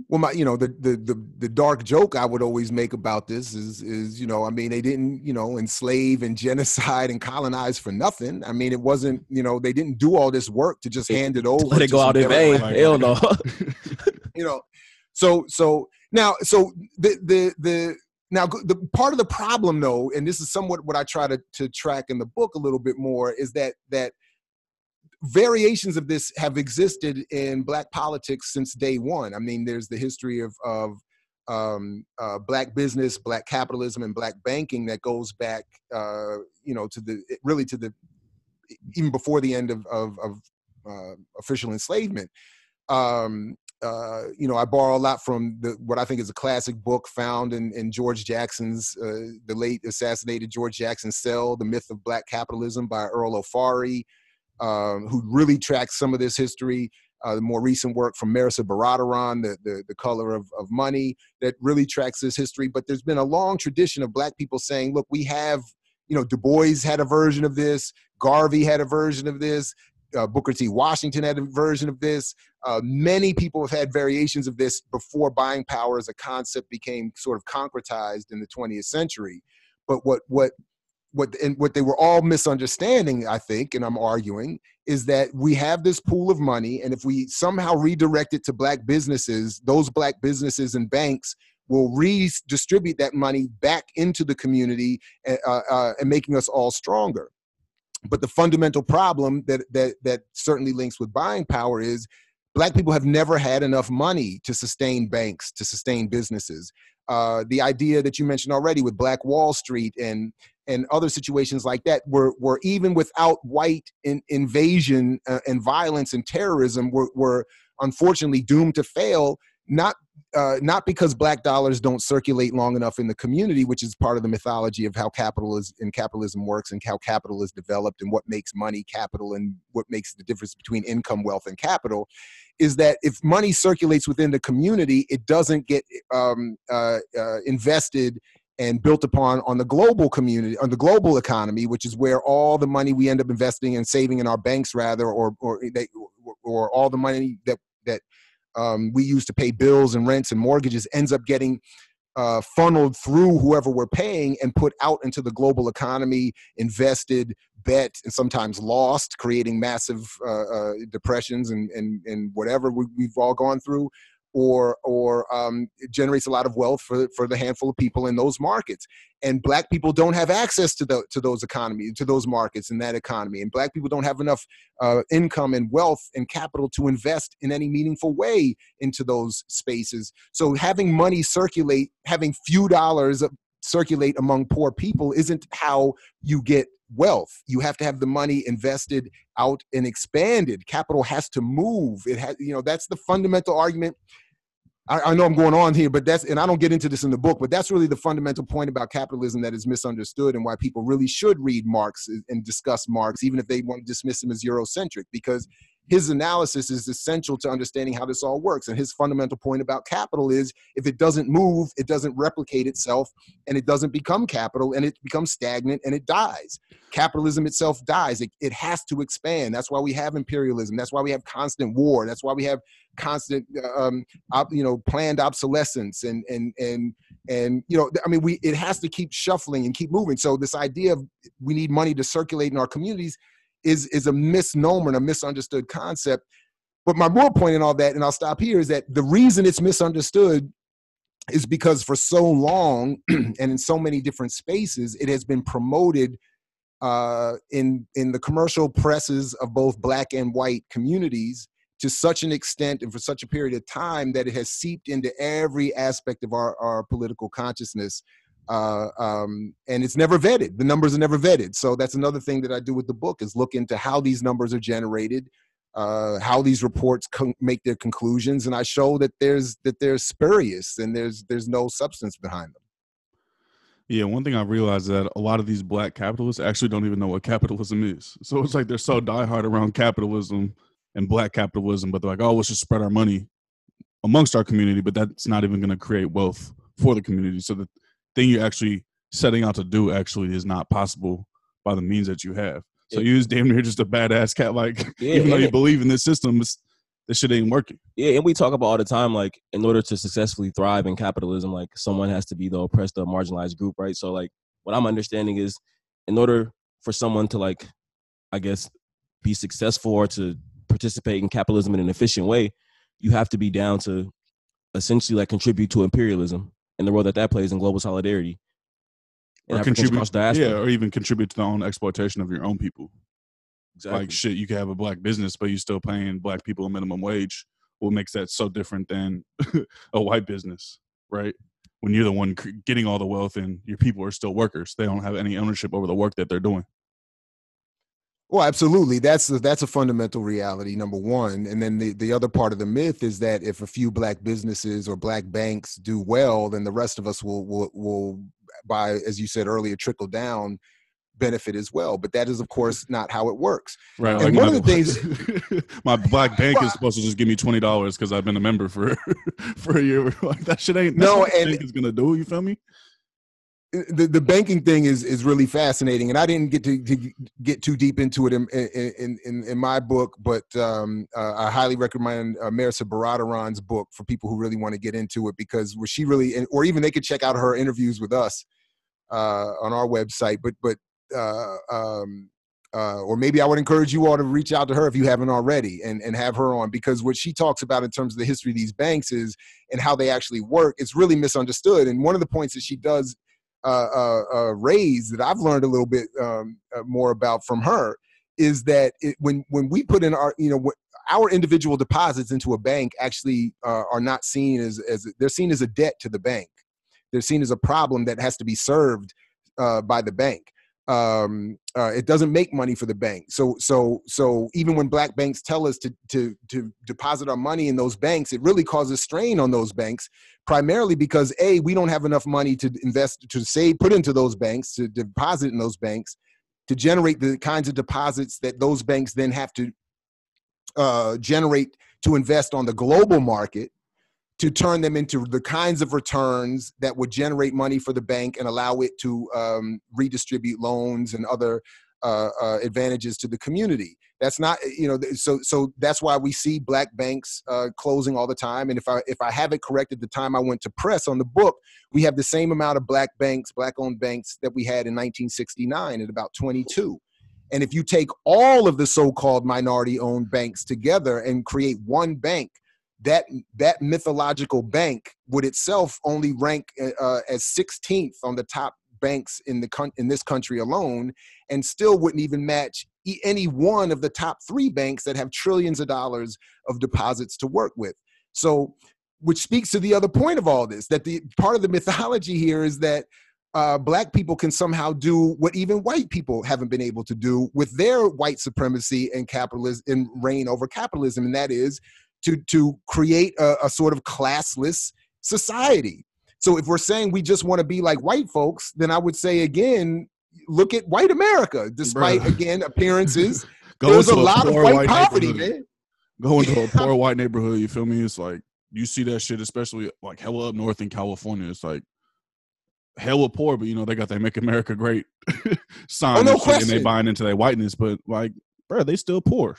well my you know the, the the the dark joke i would always make about this is is you know i mean they didn't you know enslave and genocide and colonize for nothing. I mean it wasn't you know they didn't do all this work to just hand it over let it go out in vain hell no. You know so so now so the the the now the part of the problem though and this is somewhat what i try to to track in the book a little bit more is that that variations of this have existed in black politics since day one. I mean, there's the history of of um, uh, black business, black capitalism, and black banking that goes back, uh, you know, to the really to the even before the end of of, of uh, official enslavement. Um, uh, you know, I borrow a lot from the, what I think is a classic book found in, in George Jackson's, uh, the late assassinated George Jackson Cell, The Myth of Black Capitalism by Earl Ofari um, who really tracks some of this history. Uh, the more recent work from Mehrsa Baradaran, the, the, the color of, of money, that really tracks this history. But there's been a long tradition of black people saying, look, we have, you know, Du Bois had a version of this, Garvey had a version of this, uh, Booker T. Washington had a version of this. Uh, many people have had variations of this before buying power as a concept became sort of concretized in the 20th century. But what what what and what they were all misunderstanding i think and i'm arguing is that we have this pool of money and if we somehow redirect it to black businesses those black businesses and banks will redistribute that money back into the community uh, uh, and making us all stronger. But the fundamental problem that that that certainly links with buying power is black people have never had enough money to sustain banks to sustain businesses. Uh, the idea that you mentioned already with Black Wall Street and and other situations like that, were were even without white in, invasion uh, and violence and terrorism, were, were unfortunately doomed to fail. Not uh, not because black dollars don't circulate long enough in the community, which is part of the mythology of how capital is and capitalism works and how capital is developed and what makes money capital and what makes the difference between income, wealth, and capital is that if money circulates within the community, it doesn't get um, uh, uh, invested and built upon on the global community, on the global economy, which is where all the money we end up investing and saving in our banks, rather, or or they, or all the money that that um, we use to pay bills and rents and mortgages ends up getting uh, funneled through whoever we're paying and put out into the global economy, invested, bet, and sometimes lost, creating massive uh, uh, depressions and, and, and whatever we, have all gone through. Or or um, generates a lot of wealth for for the handful of people in those markets. And black people don't have access to the to those economies to those markets in that economy. And black people don't have enough uh, income and wealth and capital to invest in any meaningful way into those spaces. So having money circulate, having few dollars circulate among poor people isn't how you get wealth. You have to have the money invested out and expanded. Capital has to move. It has, you know, that's the fundamental argument. I, I, know I'm going on here, but that's, and I don't get into this in the book, but that's really the fundamental point about capitalism that is misunderstood and why people really should read Marx and discuss Marx, even if they want to dismiss him as Eurocentric, because his analysis is essential to understanding how this all works. And his fundamental point about capital is if it doesn't move, it doesn't replicate itself and it doesn't become capital and it becomes stagnant and it dies. Capitalism itself dies. It, it has to expand. That's why we have imperialism. That's why we have constant war. That's why we have constant, um, op, you know, planned obsolescence and, and, and, and, you know, I mean, we, it has to keep shuffling and keep moving. So this idea of we need money to circulate in our communities is is a misnomer and a misunderstood concept. But my real point in all that, and I'll stop here, is that the reason it's misunderstood is because for so long and in so many different spaces, it has been promoted uh, in in the commercial presses of both black and white communities to such an extent and for such a period of time that it has seeped into every aspect of our, our political consciousness uh, um, and it's never vetted. The numbers are never vetted. So that's another thing that I do with the book is look into how these numbers are generated, uh, how these reports con- make their conclusions, and I show that there's that they're spurious and there's there's no substance behind them. Yeah, one thing I realized is that a lot of these black capitalists actually don't even know what capitalism is. So it's like they're so diehard around capitalism and black capitalism, but they're like, oh, let's just spread our money amongst our community, but that's not even going to create wealth for the community. So that thing you're actually setting out to do actually is not possible by the means that you have. So you just damn near just a badass cat, like yeah, even though you believe in this system, this shit ain't working. Yeah, and we talk about all the time, like in order to successfully thrive in capitalism, like someone has to be the oppressed the marginalized group, right? So like what I'm understanding is, in order for someone to like, I guess, be successful or to participate in capitalism in an efficient way, you have to be down to essentially like contribute to imperialism and the role that that plays in global solidarity. Or contribute, yeah, or even contribute to the own exploitation of your own people. Exactly. Like shit, you can have a black business, but you're still paying black people a minimum wage. What makes that so different than a white business, right? When you're the one getting all the wealth and your people are still workers, they don't have any ownership over the work that they're doing. Well, absolutely. That's a, that's a fundamental reality, number one. And then the, the other part of the myth is that if a few black businesses or black banks do well, then the rest of us will will will by, as you said earlier, trickle down benefit as well. But that is, of course, not how it works. Right. And like one of the things, my black bank is supposed to just give me twenty dollars because I've been a member for for a year. Like that shit ain't no, and is gonna do. You feel me? The, the banking thing is is really fascinating, and I didn't get to, to get too deep into it in in in, in my book, but um, uh, I highly recommend uh, Mehrsa Baradaran's book for people who really want to get into it because where she really, or even they could check out her interviews with us uh, on our website. But but uh, um, uh, or maybe I would encourage you all to reach out to her if you haven't already and, and have her on because what she talks about in terms of the history of these banks is and how they actually work is really misunderstood. And one of the points that she does uh, uh, raised that I've learned a little bit um, uh, more about from her is that it, when when we put in our you know our individual deposits into a bank actually uh, are not seen as as they're seen as a debt to the bank. They're seen as a problem that has to be served uh, by the bank um, uh, it doesn't make money for the bank. So so so even when black banks tell us to to to deposit our money in those banks, it really causes strain on those banks, primarily because a we don't have enough money to invest to save put into those banks to deposit in those banks to generate the kinds of deposits that those banks then have to uh, generate to invest on the global market to turn them into the kinds of returns that would generate money for the bank and allow it to um, redistribute loans and other uh, uh, advantages to the community. That's not, you know, so so that's why we see black banks uh, closing all the time. And if I if I have it correct at the time I went to press on the book, we have the same amount of black banks, black-owned banks that we had in 1969 at about 22. And if you take all of the so-called minority-owned banks together and create one bank that that mythological bank would itself only rank uh, as 16th on the top banks in the con- in this country alone, and still wouldn't even match any one of the top three banks that have trillions of dollars of deposits to work with. So, which speaks to the other point of all this that the part of the mythology here is that uh, black people can somehow do what even white people haven't been able to do with their white supremacy and capitalism and reign over capitalism, and that is to to create a, a sort of classless society. So if we're saying we just want to be like white folks, then I would say again, look at white America. Despite Bruh. again appearances, there's a, a lot of white, white poverty, man. Go into a poor white neighborhood, you feel me? It's like you see that shit, especially like hella up north in California. It's like hella poor, but you know they got that "Make America Great" oh, sign, oh, no and, and they buying into their whiteness. But like, bro, they still poor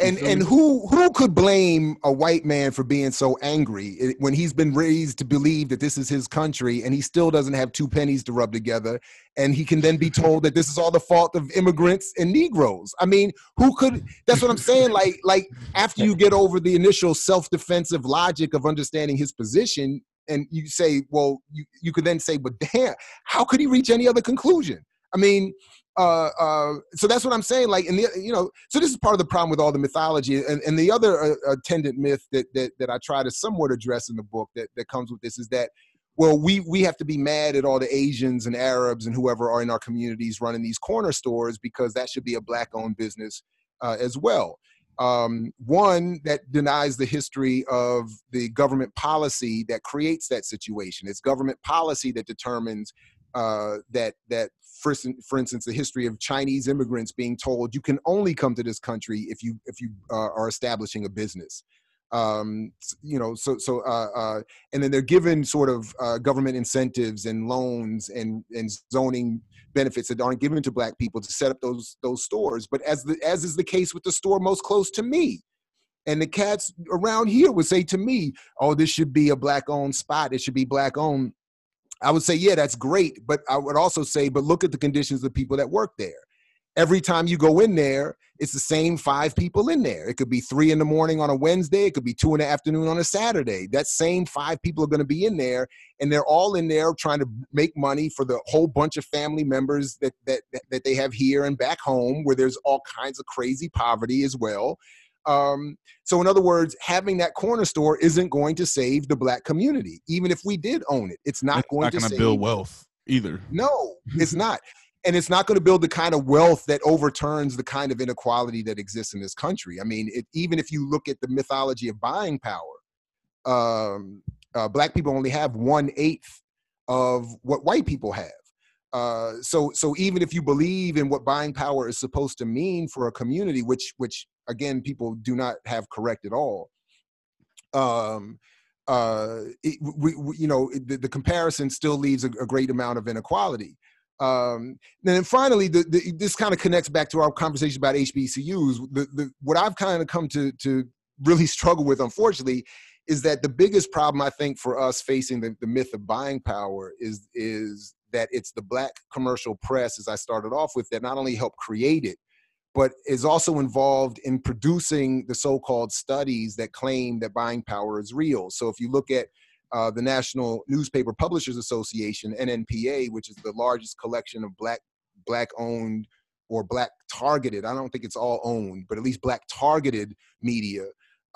and and who who could blame a white man for being so angry eh, when he's been raised to believe that this is his country and he still doesn't have two pennies to rub together and he can then be told that this is all the fault of immigrants and negroes? I mean who could that's what i'm saying like like after you get over the initial self-defensive logic of understanding his position and you say well you, you could then say but damn how could he reach any other conclusion? I mean uh, uh, so that's what I'm saying. Like, and the, you know, so this is part of the problem with all the mythology, and, and the other uh, attendant myth that, that that I try to somewhat address in the book that that comes with this is that, well, we we have to be mad at all the Asians and Arabs and whoever are in our communities running these corner stores because that should be a black-owned business uh, as well. Um, one that denies the history of the government policy that creates that situation. It's government policy that determines uh, that that for, for instance the history of Chinese immigrants being told you can only come to this country if you if you uh, are establishing a business. Um, you know, so so uh, uh, and then they're given sort of uh, government incentives and loans and and zoning benefits that aren't given to black people to set up those those stores. But as the as is the case with the store most close to me, and the cats around here would say to me, "Oh, this should be a black owned spot. It should be black owned." I would say, yeah, that's great. But I would also say, but look at the conditions of the people that work there. Every time you go in there, it's the same five people in there. It could be three in the morning on a Wednesday. It could be two in the afternoon on a Saturday. That same five people are going to be in there, and they're all in there trying to make money for the whole bunch of family members that that that they have here and back home, where there's all kinds of crazy poverty as well. Um, so, in other words, having that corner store isn't going to save the black community, even if we did own it. It's not it's going not to save, build wealth either. No, it's not. And it's not going to build the kind of wealth that overturns the kind of inequality that exists in this country. I mean, it, even if you look at the mythology of buying power, um, uh, black people only have one eighth of what white people have. Uh, so so even if you believe in what buying power is supposed to mean for a community, which which again people do not have correct at all, um, uh, it, we, we, you know the, the, comparison still leaves a, a great amount of inequality. Um, and then finally, the, the, this kind of connects back to our conversation about HBCUs. The, the, what I've kind of come to to really struggle with, unfortunately, is that the biggest problem I think for us facing the, the myth of buying power is is that it's the black commercial press, as I started off with, that not only helped create it, but is also involved in producing the so-called studies that claim that buying power is real. So if you look at uh, the National Newspaper Publishers Association (NNPA), which is the largest collection of black black-owned or black targeted, I don't think it's all owned, but at least black targeted media,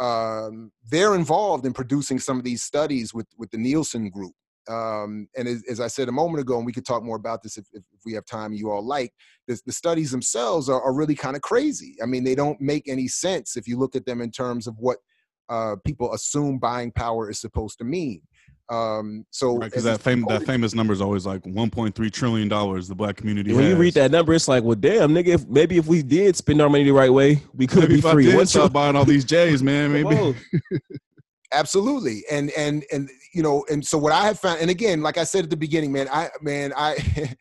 um, they're involved in producing some of these studies with with the Nielsen Group um, and as, as, I said a moment ago, and we could talk more about this if, if, if we have time, you all like, this, the studies themselves are, are really kind of crazy. I mean, they don't make any sense if you look at them in terms of what uh, people assume buying power is supposed to mean. Um, so because right, that, fam- that famous number is always like 1.3 trillion dollars the black community. When has. you read that number, it's like, well, damn, nigga, if, maybe if we did spend our money the right way, we could be free. What's up buying all these J's, man? Maybe. absolutely. And and and you know and so what i have found and again like i said at the beginning man i man i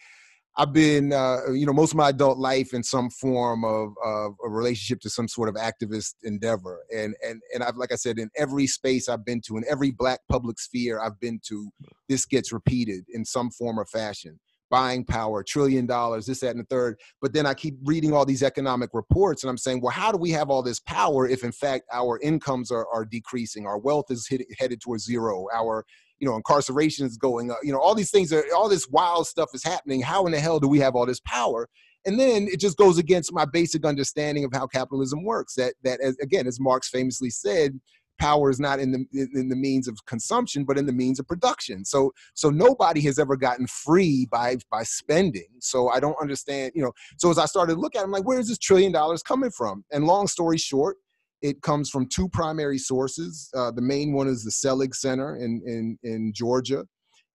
i've been uh, you know most of my adult life in some form of, of a relationship to some sort of activist endeavor. And and and i've like i said in every space i've been to in every black public sphere i've been to this gets repeated in some form or fashion buying power, trillion dollars, this, that, and the third. But then I keep reading all these economic reports and I'm saying, well, how do we have all this power if in fact our incomes are, are decreasing, our wealth is hit, headed towards zero, our you know incarceration is going up, you know, all these things are all this wild stuff is happening. How in the hell do we have all this power? And then it just goes against my basic understanding of how capitalism works. That that as, again, as Marx famously said, power is not in the in the means of consumption but in the means of production. So so nobody has ever gotten free by by spending. So i don't understand you know so as i started to look at it, i'm like where is this trillion dollars coming from? And long story short it comes from two primary sources. Uh, the main one is the selig center in in in georgia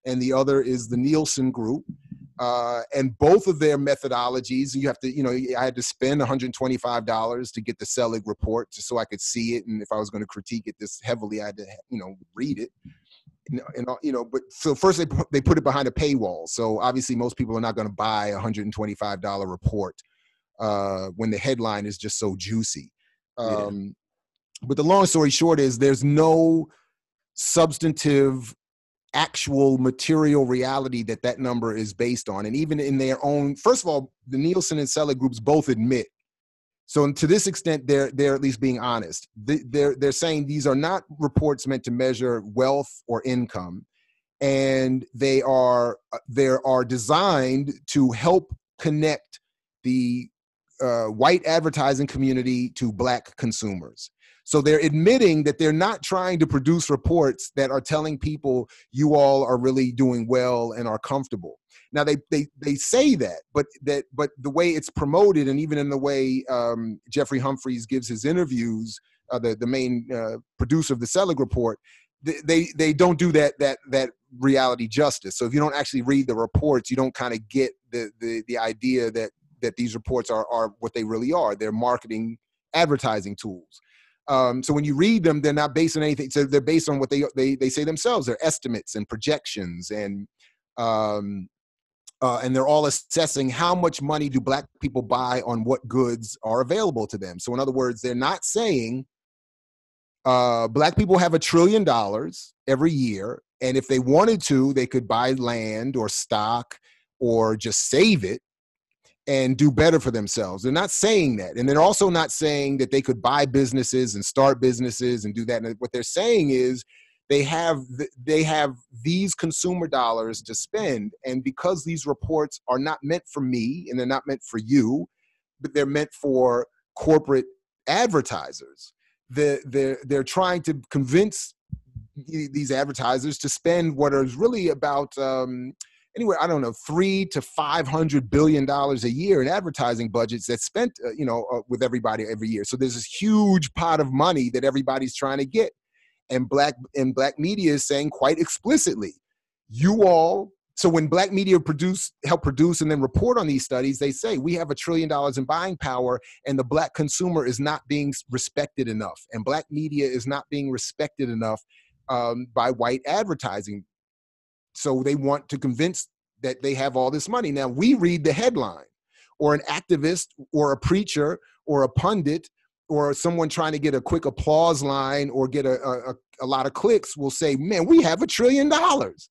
and the other is the nielsen group uh, and both of their methodologies, you have to, you know, I had to spend $125 to get the Selig report just so I could see it. And if I was going to critique it this heavily, I had to, you know, read it. And, and you know, but so first they put, they put it behind a paywall. So obviously most people are not going to buy a $125 report uh, when the headline is just so juicy. Um, yeah. But the long story short is there's no substantive actual material reality that that number is based on. And even in their own, first of all, the Nielsen and Selig groups both admit. So to this extent, they're they're at least being honest. They're they're saying these are not reports meant to measure wealth or income, and they are they are designed to help connect the uh, white advertising community to black consumers. So they're admitting that they're not trying to produce reports that are telling people you all are really doing well and are comfortable. Now they they they say that, but that but the way it's promoted, and even in the way um, Jeffrey Humphreys gives his interviews, uh, the the main uh, producer of the Selig report, they they don't do that that that reality justice. So if you don't actually read the reports, you don't kind of get the the the idea that that these reports are are what they really are. They're marketing advertising tools. Um, so when you read them, they're not based on anything. So they're based on what they they they say themselves. They're estimates and projections, and um, uh, and they're all assessing how much money do black people buy on what goods are available to them. So in other words, they're not saying uh, black people have a trillion dollars every year, and if they wanted to, they could buy land or stock or just save it and do better for themselves. They're not saying that. And they're also not saying that they could buy businesses and start businesses and do that. And what they're saying is they have they have these consumer dollars to spend and because these reports are not meant for me and they're not meant for you, but they're meant for corporate advertisers. They're, they're, they're trying to convince these advertisers to spend what is really about um, anywhere I don't know three to five hundred billion dollars a year in advertising budgets that's spent uh, you know uh, with everybody every year. So there's this huge pot of money that everybody's trying to get, and black and black media is saying quite explicitly, you all. So when black media produce help produce and then report on these studies, they say we have a trillion dollars in buying power, and the black consumer is not being respected enough, and black media is not being respected enough um, by white advertising so they want to convince that they have all this money. Now we read the headline, or an activist, or a preacher, or a pundit, or someone trying to get a quick applause line or get a, a, a lot of clicks will say, Man, we have a trillion dollars.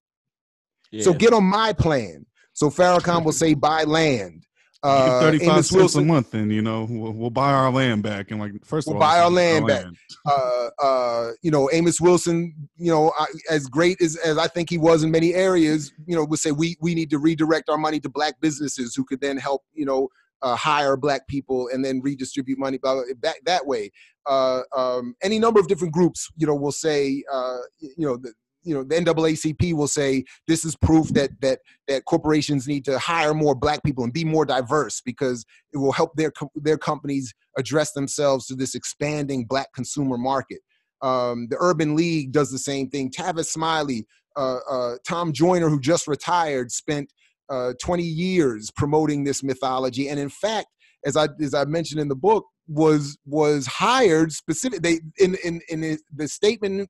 Yeah. So get on my plan. So Farrakhan will say, Buy land. Uh, 35 Amos cents Wilson, a month and you know we'll, we'll, buy our land back. And like first we'll of all buy our land our back. land. Uh, uh, you know amos wilson you know as great as, as i think he was in many areas you know would say we we need to redirect our money to black businesses who could then help you know uh, hire black people and then redistribute money blah, blah, that, that way. Uh, um, any number of different groups you know will say uh, you know the, you know the NAACP will say this is proof that that that corporations need to hire more black people and be more diverse because it will help their their companies address themselves to this expanding black consumer market. Um, the Urban League does the same thing. Tavis Smiley, uh, uh, Tom Joyner, who just retired, spent uh, 20 years promoting this mythology, and in fact, as I as I mentioned in the book, was was hired specific. They in in in the statement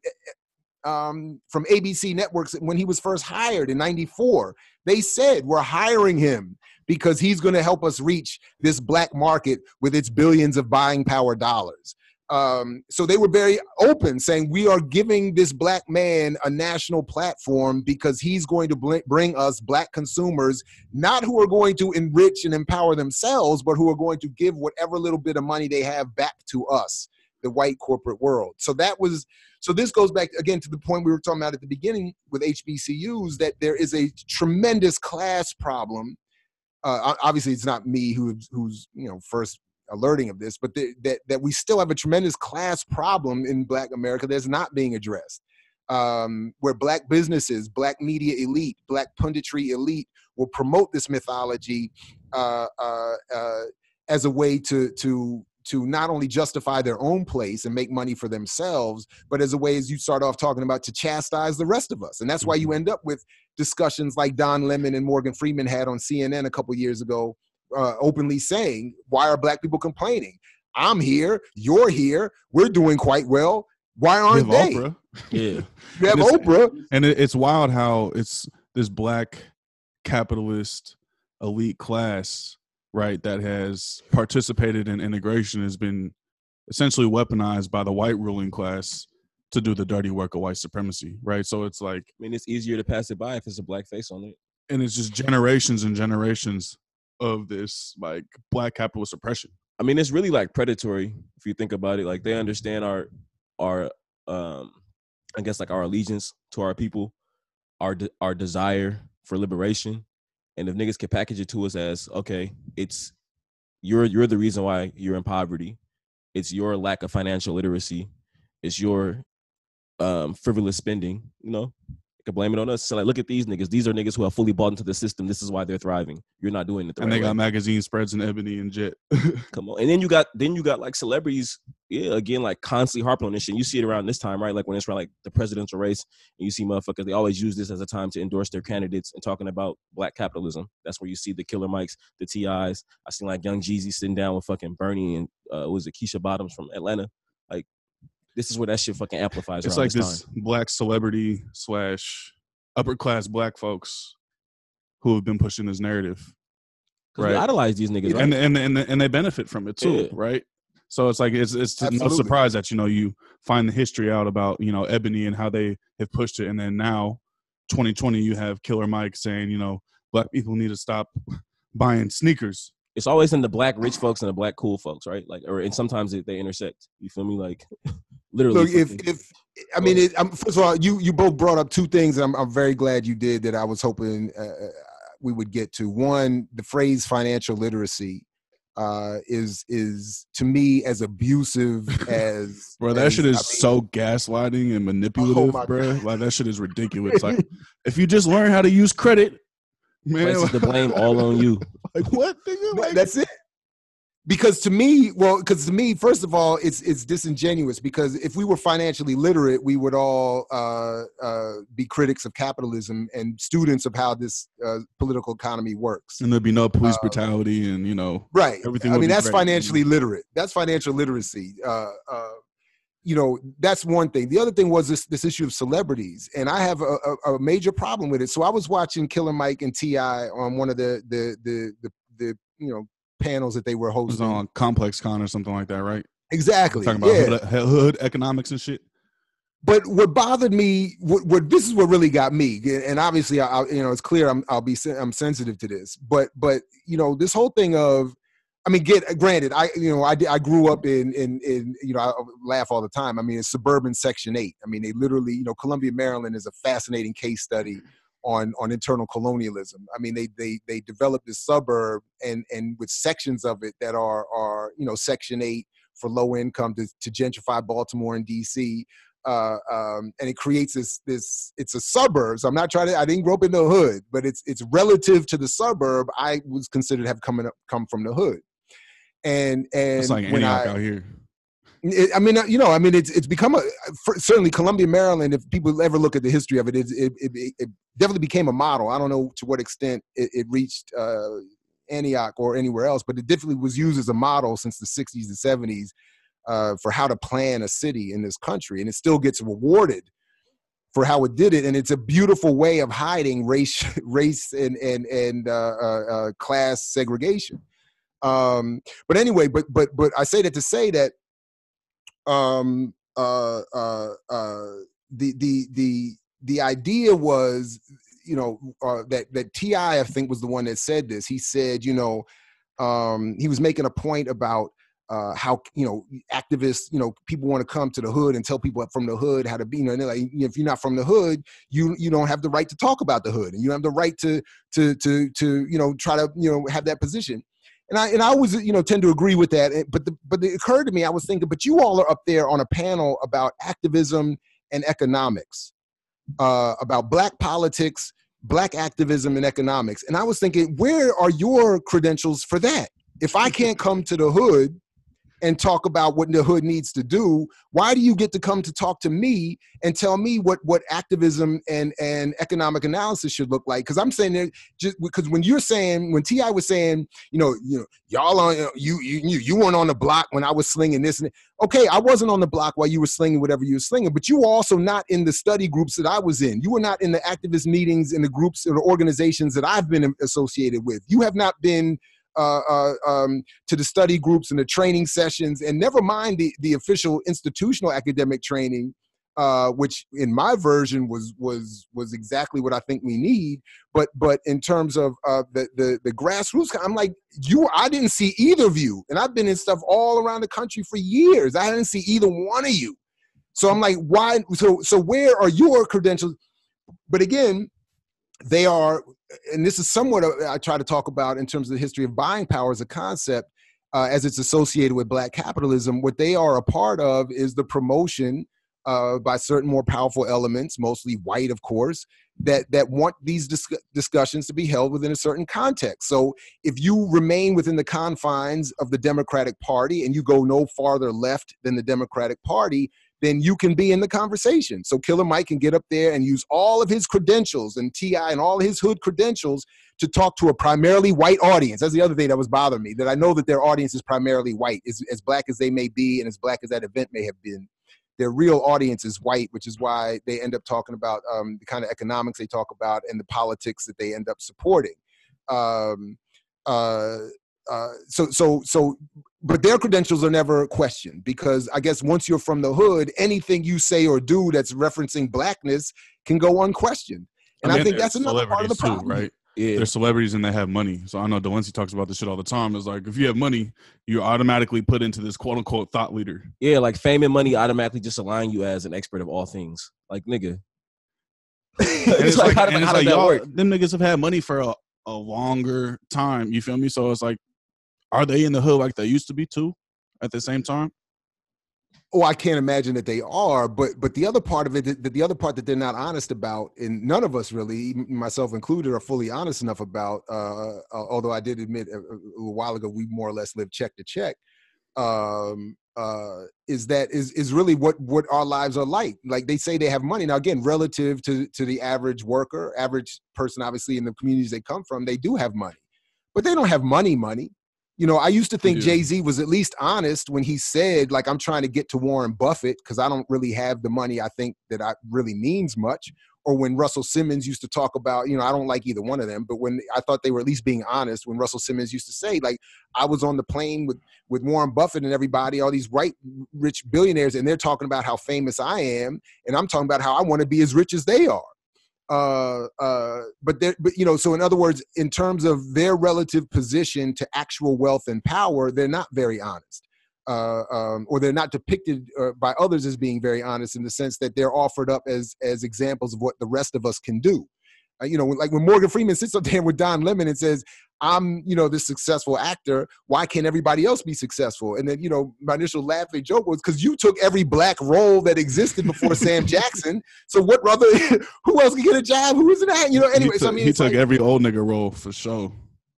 um, from ABC Networks when he was first hired in 94. They said, We're hiring him because he's going to help us reach this black market with its billions of buying power dollars. Um, so they were very open, saying we are giving this black man a national platform because he's going to bl- bring us black consumers, not who are going to enrich and empower themselves, but who are going to give whatever little bit of money they have back to us, the white corporate world. So that was. So this goes back again to the point we were talking about at the beginning with HBCUs that there is a tremendous class problem. Uh, obviously, it's not me who's who's you know first alerting of this, but the, that that we still have a tremendous class problem in Black America that's not being addressed. Um, where black businesses, black media elite, black punditry elite will promote this mythology uh, uh, uh, as a way to to to not only justify their own place and make money for themselves, but as a way, as you start off talking about, to chastise the rest of us. And that's why you mm-hmm. end up with discussions like Don Lemon and Morgan Freeman had on CNN a couple years ago, uh, openly saying, "Why are black people complaining? I'm here, you're here, we're doing quite well. Why aren't they?" Oprah. Yeah, you have and Oprah, and it's wild how it's this black capitalist elite class, right, that has participated in integration has been essentially weaponized by the white ruling class to do the dirty work of white supremacy, right? So it's like, I mean, it's easier to pass it by if it's a black face on it, and it's just generations and generations of this like black capitalist oppression. I mean, it's really like predatory if you think about it. Like they understand our our um I guess like our allegiance to our people, our de- our desire for liberation, and if niggas can package it to us as okay, it's you're you're the reason why you're in poverty. It's your lack of financial literacy. It's your um frivolous spending. You know, can blame it on us. So like, look at these niggas. These are niggas who are fully bought into the system. This is why they're thriving. You're not doing it. The and right they got way. magazine spreads in ebony and jet. Come on. And then you got then you got like celebrities. Yeah, again, like constantly harping on this shit. You see it around this time, right? Like when it's around like the presidential race, and you see motherfuckers. They always use this as a time to endorse their candidates and talking about black capitalism. That's where you see the Killer Mikes, the T.I.s. I seen like Young Jeezy sitting down with fucking Bernie and uh, was it Keisha Bottoms from Atlanta. Like this is where that shit fucking amplifies. It's like this, this black celebrity slash upper class black folks who have been pushing this narrative. Right. idolize these niggas, right? and, and and and they benefit from it too, yeah. right? So it's like it's it's Absolutely. no surprise that you know you find the history out about you know Ebony and how they have pushed it, and then now, 2020, you have Killer Mike saying you know black people need to stop buying sneakers. It's always in the black rich folks and the black cool folks, right? Like, or and sometimes they intersect. You feel me? Like, literally. Look, if if I mean, it, I'm, first of all, you you both brought up two things, and I'm, I'm very glad you did that. I was hoping uh, uh, we would get to one. The phrase financial literacy uh, is is to me as abusive as bro. That as, shit is I mean, so gaslighting and manipulative, oh bro. Like that shit is ridiculous. like if you just learn how to use credit, man, places the blame all on you. like what? Nigga? Like, that's it because to me well because to me first of all it's it's disingenuous because if we were financially literate we would all uh, uh, be critics of capitalism and students of how this uh, political economy works. And there'd be no police uh, brutality and you know right. everything i mean that's great. financially literate. That's financial literacy. Uh, uh, you know that's one thing. The other thing was this this issue of celebrities and i have a, a, a major problem with it. So i was watching killer mike and T.I. on one of the the the the, the you know panels that they were hosting on ComplexCon or something like that, right? Exactly. Talking about yeah. hood, hood, economics and shit. But what bothered me, what, what, this is what really got me, and obviously, I, you know, it's clear I'm I'll be I'm sensitive to this, but but you know, this whole thing of, I mean, get granted, I you know, I I grew up in in in you know, I laugh all the time. I mean, it's suburban Section Eight. I mean, they literally, you know, Columbia, Maryland is a fascinating case study on on internal colonialism. I mean, they they they developed this suburb and and with sections of it that are are you know Section Eight for low income to, to gentrify Baltimore and D.C. Uh, um, and it creates this this it's a suburb. So I'm not trying to I didn't grow up in the hood, but it's it's relative to the suburb. I was considered to have come up, come from the hood, and and it's like Antioch I, out here. It, I mean, uh, you know, I mean, it's it's become a certainly Columbia, Maryland. If people ever look at the history of it, it it, it, it definitely became a model. I don't know to what extent it, reached uh, Antioch or anywhere else, but it definitely was used as a model since the '60s and '70s uh, for how to plan a city in this country, and it still gets rewarded for how it did it. And it's a beautiful way of hiding race, race, and and and uh, uh, uh class segregation. Um, but anyway, but but but I say that to say that um, uh, uh, uh, the the the the idea was, you know, uh, that that T.I. I think was the one that said this. He said, you know, um, he was making a point about uh, how you know activists, you know, people want to come to the hood and tell people from the hood how to be. You know, like, if you're not from the hood, you you don't have the right to talk about the hood, and you don't have the right to to to to you know try to you know have that position. And I and I always you know tend to agree with that. But the, but it occurred to me, I was thinking, but you all are up there on a panel about activism and economics, uh, about black politics, black activism and economics. And I was thinking, where are your credentials for that? If I can't come to the hood and talk about what the hood needs to do why do you get to come to talk to me and tell me what what activism and and economic analysis should look like? Because i'm saying that just because when you're saying when T.I. was saying you know you know y'all on you you you weren't on the block when i was slinging this and okay i wasn't on the block while you were slinging whatever you were slinging but you were also not in the study groups that i was in. You were not in the activist meetings in the groups or organizations that i've been associated with. You have not been uh, uh, um, to the study groups and the training sessions, and never mind the, the official institutional academic training, uh, which in my version was was was exactly what I think we need. But but in terms of uh, the, the the grassroots, I'm like you. I didn't see either of you, and I've been in stuff all around the country for years. I didn't see either one of you. So I'm like, why? So so where are your credentials? But again, they are, and this is somewhat I try to talk about in terms of the history of buying power as a concept, uh, as it's associated with black capitalism. What they are a part of is the promotion uh, by certain more powerful elements, mostly white, of course, that that want these dis- discussions to be held within a certain context. So if you remain within the confines of the Democratic Party and you go no farther left than the Democratic Party, then you can be in the conversation. So Killer Mike can get up there and use all of his credentials and T.I and all his hood credentials to talk to a primarily white audience. That's the other thing that was bothering me, that I know that their audience is primarily white, as, as black as they may be and as black as that event may have been. Their real audience is white, which is why they end up talking about um, the kind of economics they talk about and the politics that they end up supporting. Um, uh, uh, so so so but their credentials are never questioned because I guess once you're from the hood, anything you say or do that's referencing blackness can go unquestioned. And I, mean, I think that's another part of the problem, too, right? Yeah. They're celebrities and they have money. So I know Delancey talks about this shit all the time. It's like if you have money, you're automatically put into this quote unquote thought leader. Yeah, like fame and money automatically just align you as an expert of all things. Like nigga. it's like, like, how, how does that work? Them niggas have had money for a, a longer time. You feel me? So it's like are they in the hood like they used to be too at the same time? Oh, I can't imagine that they are, but but the other part of it, the, the other part that they're not honest about, and none of us really, myself included, are fully honest enough about. Uh, uh, although I did admit a, a, while ago we more or less live check to check. Um, uh, is that is is really what what our lives are like. Like they say they have money now. Again, relative to to the average worker, average person, obviously in the communities they come from, they do have money, but they don't have money money you know, I used to think Jay Z was at least honest when he said, like, I'm trying to get to Warren Buffett because I don't really have the money I think that I really means much. Or when Russell Simmons used to talk about, you know, I don't like either one of them, but when I thought they were at least being honest, when Russell Simmons used to say, like, I was on the plane with with Warren Buffett and everybody, all these white rich billionaires, and they're talking about how famous I am, and I'm talking about how I want to be as rich as they are uh, uh, but there, but you know, so in other words, in terms of their relative position to actual wealth and power, they're not very honest, uh, um, or they're not depicted uh, by others as being very honest in the sense that they're offered up as as examples of what the rest of us can do. Uh, you know, like when Morgan Freeman sits up there with Don Lemon and says, I'm, you know, this successful actor. Why can't everybody else be successful? And then, you know, my initial laughing joke was because you took every black role that existed before Sam Jackson. So what brother? who else can get a job? Who is that? You know. Anyway, he took, so I mean, he took like, every old nigga role for sure.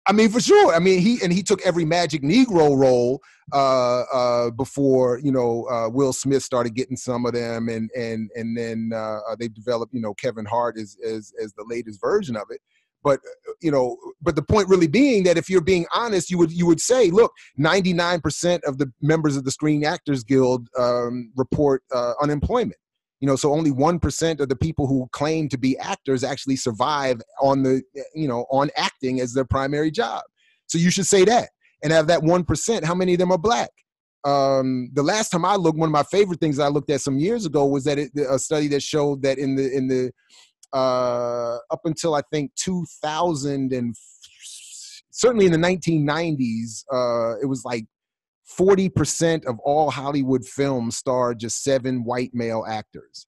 I mean, for sure. I mean, he and he took every Magic Negro role uh, uh, before you know uh, Will Smith started getting some of them, and and and then uh, uh, they developed you know Kevin Hart as as as the latest version of it but you know but the point really being that if you're being honest you would you would say look 99% of the members of the screen actors guild um, report uh, unemployment. You know so only 1% of the people who claim to be actors actually survive on the you know on acting as their primary job. So you should say that and have that 1% how many of them are black? Um, the last time I looked, one of my favorite things I looked at some years ago was that it, a study that showed that in the in the uh, up until I think 2000 and certainly in the 1990s, uh, it was like 40% of all Hollywood films starred just seven white male actors.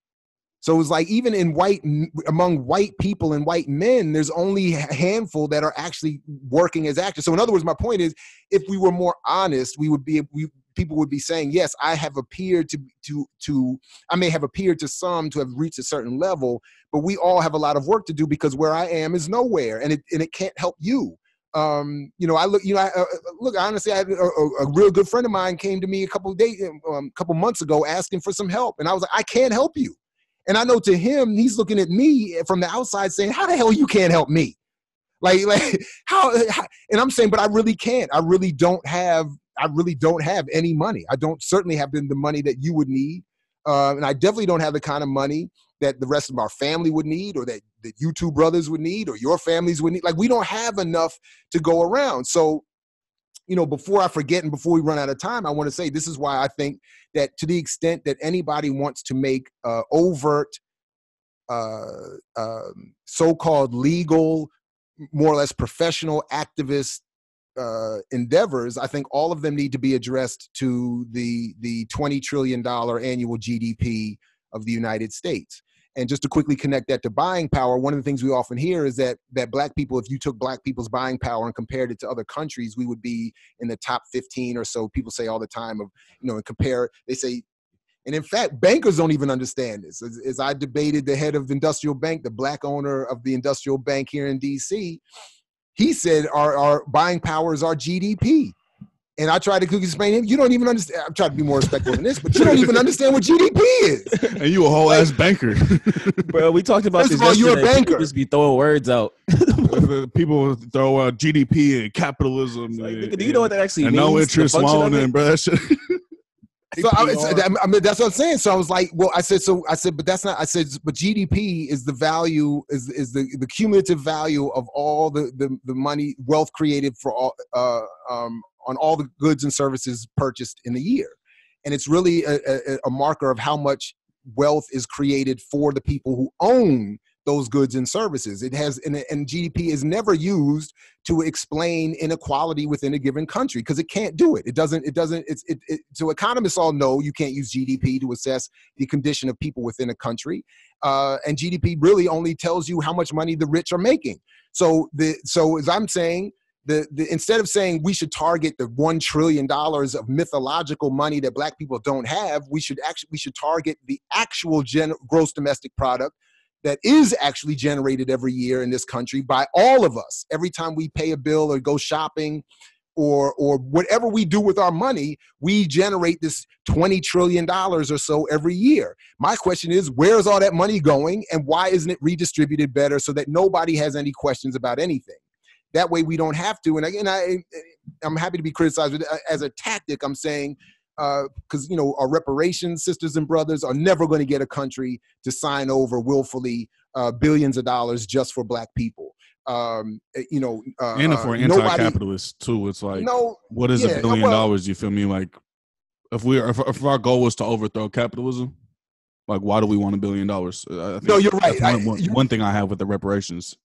So it was like even in white among white people and white men, there's only a handful that are actually working as actors. So in other words, my point is, if we were more honest, we would be we people would be saying, yes, I have appeared to to to I may have appeared to some to have reached a certain level, but we all have a lot of work to do because where I am is nowhere, and it and it can't help you um, you know, I look, you know, I, uh, look, honestly, I had a, a, a, real good friend of mine came to me a couple days, um, a couple months ago asking for some help. And I was like, I can't help you. And I know to him, he's looking at me from the outside saying, how the hell you can't help me? Like, like how, how and I'm saying, but I really can't. I really don't have, I really don't have any money. I don't certainly have the, money that you would need. Uh, and I definitely don't have the kind of money that the rest of our family would need or that, that you two brothers would need or your families would need. Like we don't have enough to go around. So, you know, before I forget and before we run out of time, I want to say this is why I think that to the extent that anybody wants to make uh, overt, uh, um, so-called legal, more or less professional activist uh, endeavors, I think all of them need to be addressed to the the twenty trillion dollar annual GDP of the United States. And just to quickly connect that to buying power, one of the things we often hear is that that black people, if you took black people's buying power and compared it to other countries, we would be in the top 15 or so. People say all the time of, you know, and compare, they say, and in fact, bankers don't even understand this. As, as I debated the head of Industrial Bank, the black owner of the Industrial Bank here in DC, he said our, our buying power is our GDP. And I tried to explain him. You don't even understand. I'm trying to be more respectful than this, but you don't even understand what GDP is. And you a whole like, ass banker, bro. We talked about First this. Of all, you're a banker. Just be throwing words out. People throw out GDP and capitalism. Like, and, do you know what that actually and means? No interest loan, and bro, that shit. So I, I, mean, that's what I'm saying. So I was like, well, I said, so I said, but that's not. I said, but GDP is the value, is is the the cumulative value of all the the, the money, wealth created for all uh, um, on all the goods and services purchased in the year. And it's really a, a, a marker of how much wealth is created for the people who own those goods and services. It has, and, and, GDP is never used to explain inequality within a given country because it can't do it. It doesn't, it doesn't, it's, it, it, so economists all know you can't use GDP to assess the condition of people within a country. Uh, and GDP really only tells you how much money the rich are making. So the, so as I'm saying, the, the instead of saying we should target the one trillion dollars of mythological money that black people don't have, we should actually we should target the actual gen, gross domestic product that is actually generated every year in this country by all of us. Every time we pay a bill or go shopping or or whatever we do with our money, we generate this 20 trillion dollars or so every year. My question is where's all that money going and why isn't it redistributed better so that nobody has any questions about anything? That way we don't have to. And again, I, I'm happy to be criticized uh, as a tactic. I'm saying because uh, you know our reparations sisters and brothers are never going to get a country to sign over willfully uh, billions of dollars just for black people. Um, eh, you know, uh, and for uh, anti-capitalist too. It's like, no, what is yeah, a billion well, dollars? You feel me? Like, if we if, if our goal was to overthrow capitalism, like, why do we want a billion dollars? no, you're right. One, I, one, one thing I have with the reparations.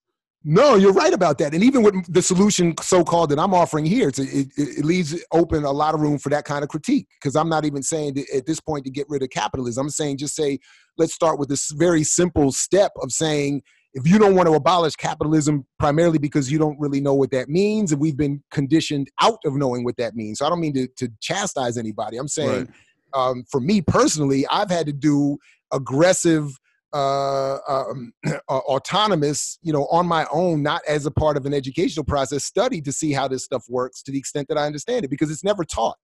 No, you're right about that. And even with the solution, so called, that I'm offering here, it, it, it, leaves open a lot of room for that kind of critique. Because I'm not even saying at this point to get rid of capitalism. I'm saying just say, let's start with this very simple step of saying, if you don't want to abolish capitalism primarily because you don't really know what that means, and we've been conditioned out of knowing what that means. So I don't mean to, to chastise anybody. I'm saying, right. um, for me personally, I've had to do aggressive uh, um, autonomous, you know, on my own, not as a part of an educational process, study to see how this stuff works to the extent that I understand it, because it's never taught.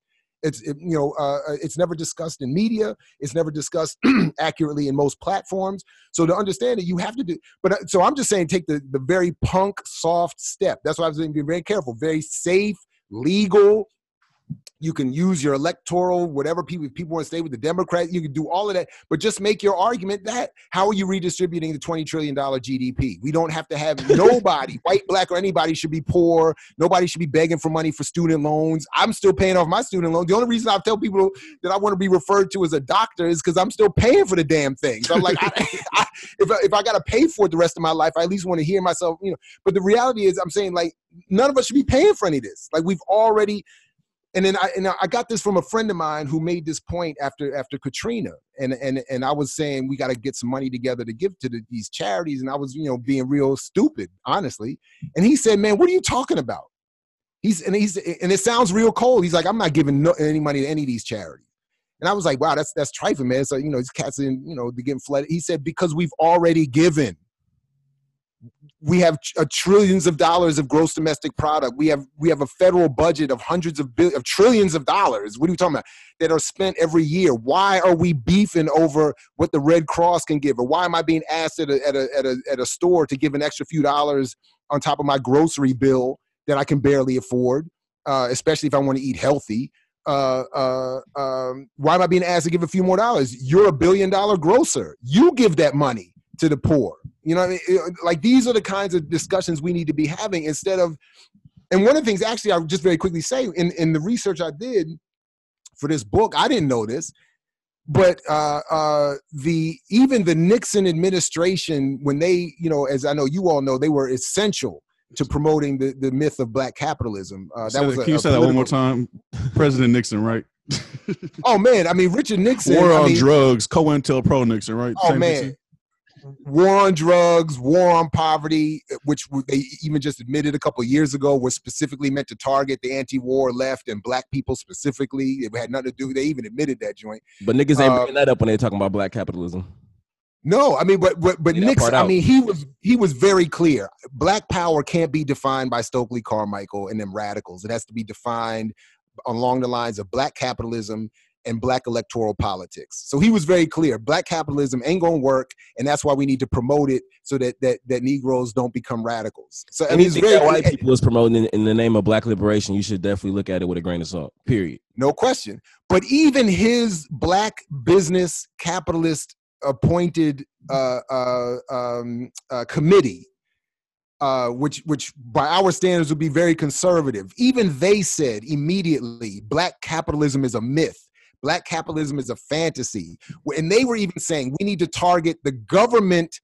It's it, you know, uh, uh it's never discussed in media. It's never discussed accurately in most platforms. So to understand it, you have to do. But uh, so I'm just saying, take the the very punk, soft step. That's why I was saying, be very careful, very safe, legal, you can use your electoral whatever people people want to stay with the democrats you can do all of that but just make your argument that how are you redistributing the 20 trillion dollar gdp we don't have to have nobody white black or anybody should be poor. Nobody should be begging for money for student loans. I'm still paying off my student loan. The only reason i tell people that i want to be referred to as a doctor is because i'm still paying for the damn thing so i'm like I, I, if, I, if i gotta pay for it the rest of my life i at least want to hear myself you know. But the reality is i'm saying like none of us should be paying for any of this. Like we've already and then I and I got this from a friend of mine who made this point after after Katrina, and and and I was saying we got to get some money together to give to the, these charities, and I was you know being real stupid, honestly, and he said, "Man, what are you talking about?" He's and he's and it sounds real cold. He's like, "I'm not giving no, any money to any of these charities," and I was like, "Wow, that's that's trifling, man." So you know, these cats you know they're getting flooded. He said because we've already given we have uh, trillions of dollars of gross domestic product. We have we have a federal budget of hundreds of billions of trillions of dollars. What are you talking about? That are spent every year. Why are we beefing over what the Red Cross can give? Or why am I being asked at a at a at a, at a store to give an extra few dollars on top of my grocery bill that I can barely afford, uh, especially if I want to eat healthy? Uh, uh, um, why am I being asked to give a few more dollars? You're a billion dollar grocer. You give that money to the poor. You know, I mean? like these are the kinds of discussions we need to be having instead of. And one of the things, actually, I'll just very quickly say in in the research I did for this book, I didn't know this, but uh, uh, the even the Nixon administration, when they, you know, as I know you all know, they were essential to promoting the, the myth of black capitalism. Uh, that was. A, can you say that one more time? President Nixon, right? oh man, I mean Richard Nixon. War on I mean, drugs, COINTELPRO Nixon, right? Oh Same man, war on drugs, war on poverty, eh, which they even just admitted a couple years ago was specifically meant to target the anti-war left and black people specifically. It had nothing to do. They even admitted that joint. But niggas ain't uh, bringing that up when they're talking about black capitalism. No, I mean, but but, but Nixon. I mean, he was he was very clear. Black power can't be defined by Stokely Carmichael and them radicals. It has to be defined along the lines of black capitalism and black electoral politics. So he was very clear. Black capitalism ain't gonna work, and that's why we need to promote it so that that, that Negroes don't become radicals. So and he's very white people is promoting in, in, the name of black liberation, you should definitely look at it with a grain of salt. Period. No question. But even his black business capitalist appointed uh, uh, um, uh, committee uh, which which by our standards would be very conservative. Even they said immediately, black capitalism is a myth. Black capitalism is a fantasy. And they were even saying we need to target the government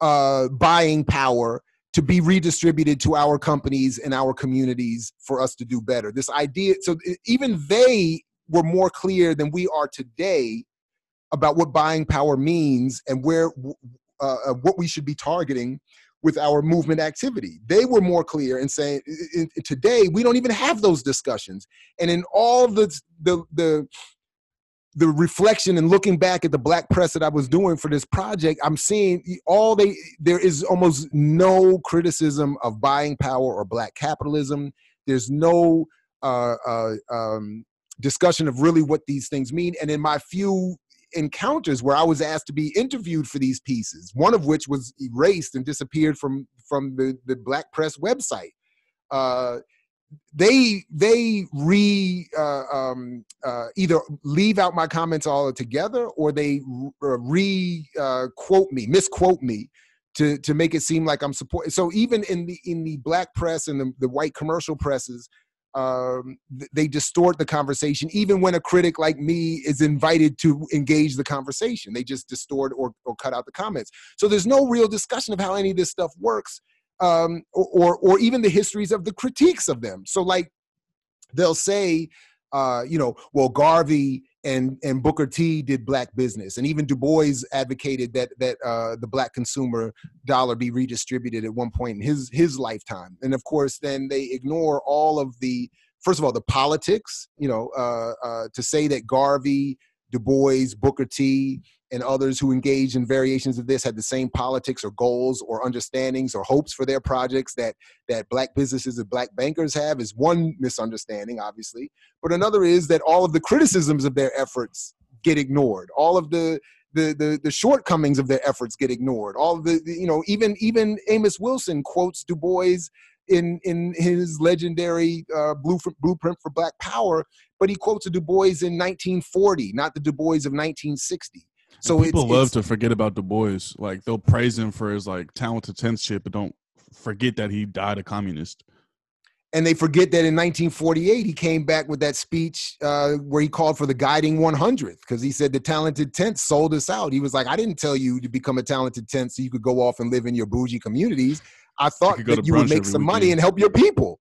uh, buying power to be redistributed to our companies and our communities for us to do better. This idea, so even they were more clear than we are today about what buying power means and where uh, what we should be targeting with our movement activity. They were more clear in saying in, in, today we don't even have those discussions. And in all the the the the reflection and looking back at the black press that I was doing for this project, I'm seeing all they there is almost no criticism of buying power or black capitalism. There's no uh, uh, um, discussion of really what these things mean. And in my few encounters where I was asked to be interviewed for these pieces, one of which was erased and disappeared from from the the black press website. Uh, they they re uh, um, uh, either leave out my comments altogether or they uh, re uh, quote me misquote me to to make it seem like I'm supporting. So even in the in the black press and the, the white commercial presses, um, they distort the conversation. Even when a critic like me is invited to engage the conversation, they just distort or or cut out the comments. So there's no real discussion of how any of this stuff works um, or, or even the histories of the critiques of them. So like they'll say, uh, you know, well Garvey and and Booker T did black business, and even Du Bois advocated that that uh, the black consumer dollar be redistributed at one point in his his lifetime. And of course, then they ignore all of the first of all the politics. You know, uh, uh, to say that Garvey, Du Bois, Booker T, and others who engaged in variations of this had the same politics or goals or understandings or hopes for their projects that that black businesses and black bankers have is one misunderstanding obviously. But another is that all of the criticisms of their efforts get ignored. All of the the, the, the shortcomings of their efforts get ignored. All the, the you know even even amos wilson quotes du bois in in his legendary uh, blueprint, blueprint for Black Power, but he quotes a Du Bois in 1940, not the Du Bois of 1960. So people it's, love it's, to forget about Du Bois. Like they'll praise him for his like talented tenth shit, but don't forget that he died a communist. and they forget that in 1948 he came back with that speech uh, where he called for the guiding 100th because he said the talented tenth sold us out. He was like, I didn't tell you to become a talented tenth so you could go off and live in your bougie communities. I thought that you would make some money and help your people.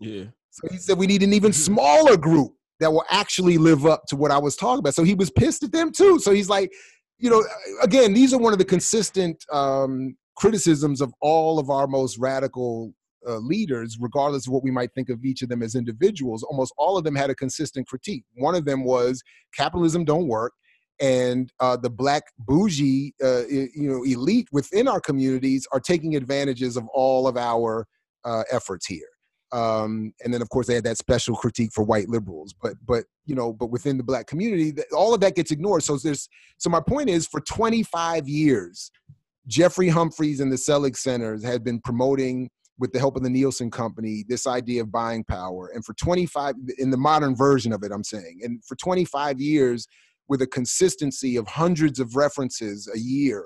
Yeah. So he said we need an even smaller group that will actually live up to what I was talking about. So he was pissed at them too. So he's like, you know, again, these are one of the consistent um, criticisms of all of our most radical uh, leaders, regardless of what we might think of each of them as individuals. Almost all of them had a consistent critique. One of them was capitalism don't work. And uh, the black bougie, uh, you know, elite within our communities are taking advantages of all of our uh, efforts here um, and then of course they had that special critique for white liberals but but you know but within the black community all of that gets ignored. So there's so my point is for 25 years jeffrey humphreys and the selig centers had been promoting with the help of the nielsen company this idea of buying power. And for 25 in the modern version of it i'm saying and for 25 years with a consistency of hundreds of references a year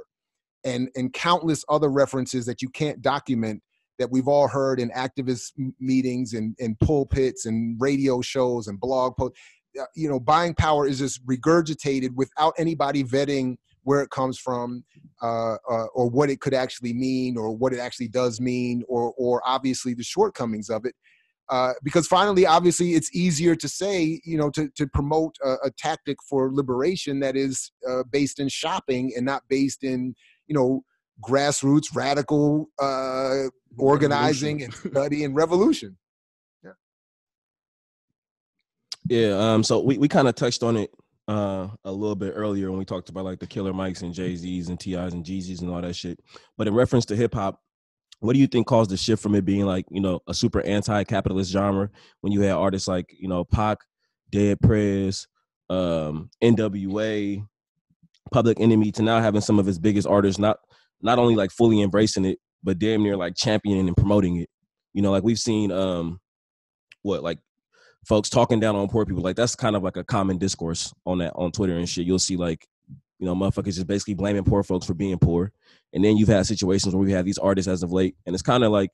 and and countless other references that you can't document that we've all heard in activist meetings and, and pulpits and radio shows and blog posts. Uh, You know, buying power is just regurgitated without anybody vetting where it comes from uh, uh, or what it could actually mean or what it actually does mean or, or obviously the shortcomings of it. Uh, because finally, obviously, it's easier to say, you know, to, to promote a, a tactic for liberation that is uh, based in shopping and not based in, you know, grassroots radical uh, organizing and study and revolution. Yeah. Um. So we, we kind of touched on it uh a little bit earlier when we talked about like the Killer Mikes and Jay Z's and T.I's and Jeezys and all that shit. But in reference to hip hop, what do you think caused the shift from it being like you know a super anti-capitalist genre when you had artists like you know Pac, Dead Prez, um, N.W.A., Public Enemy to now having some of his biggest artists not not only like fully embracing it but damn near like championing and promoting it. You know, like we've seen um what like folks talking down on poor people. Like that's kind of like a common discourse on that on Twitter and shit. You'll see like, you know, motherfuckers just basically blaming poor folks for being poor. And then you've had situations where we have these artists as of late, and it's kind of like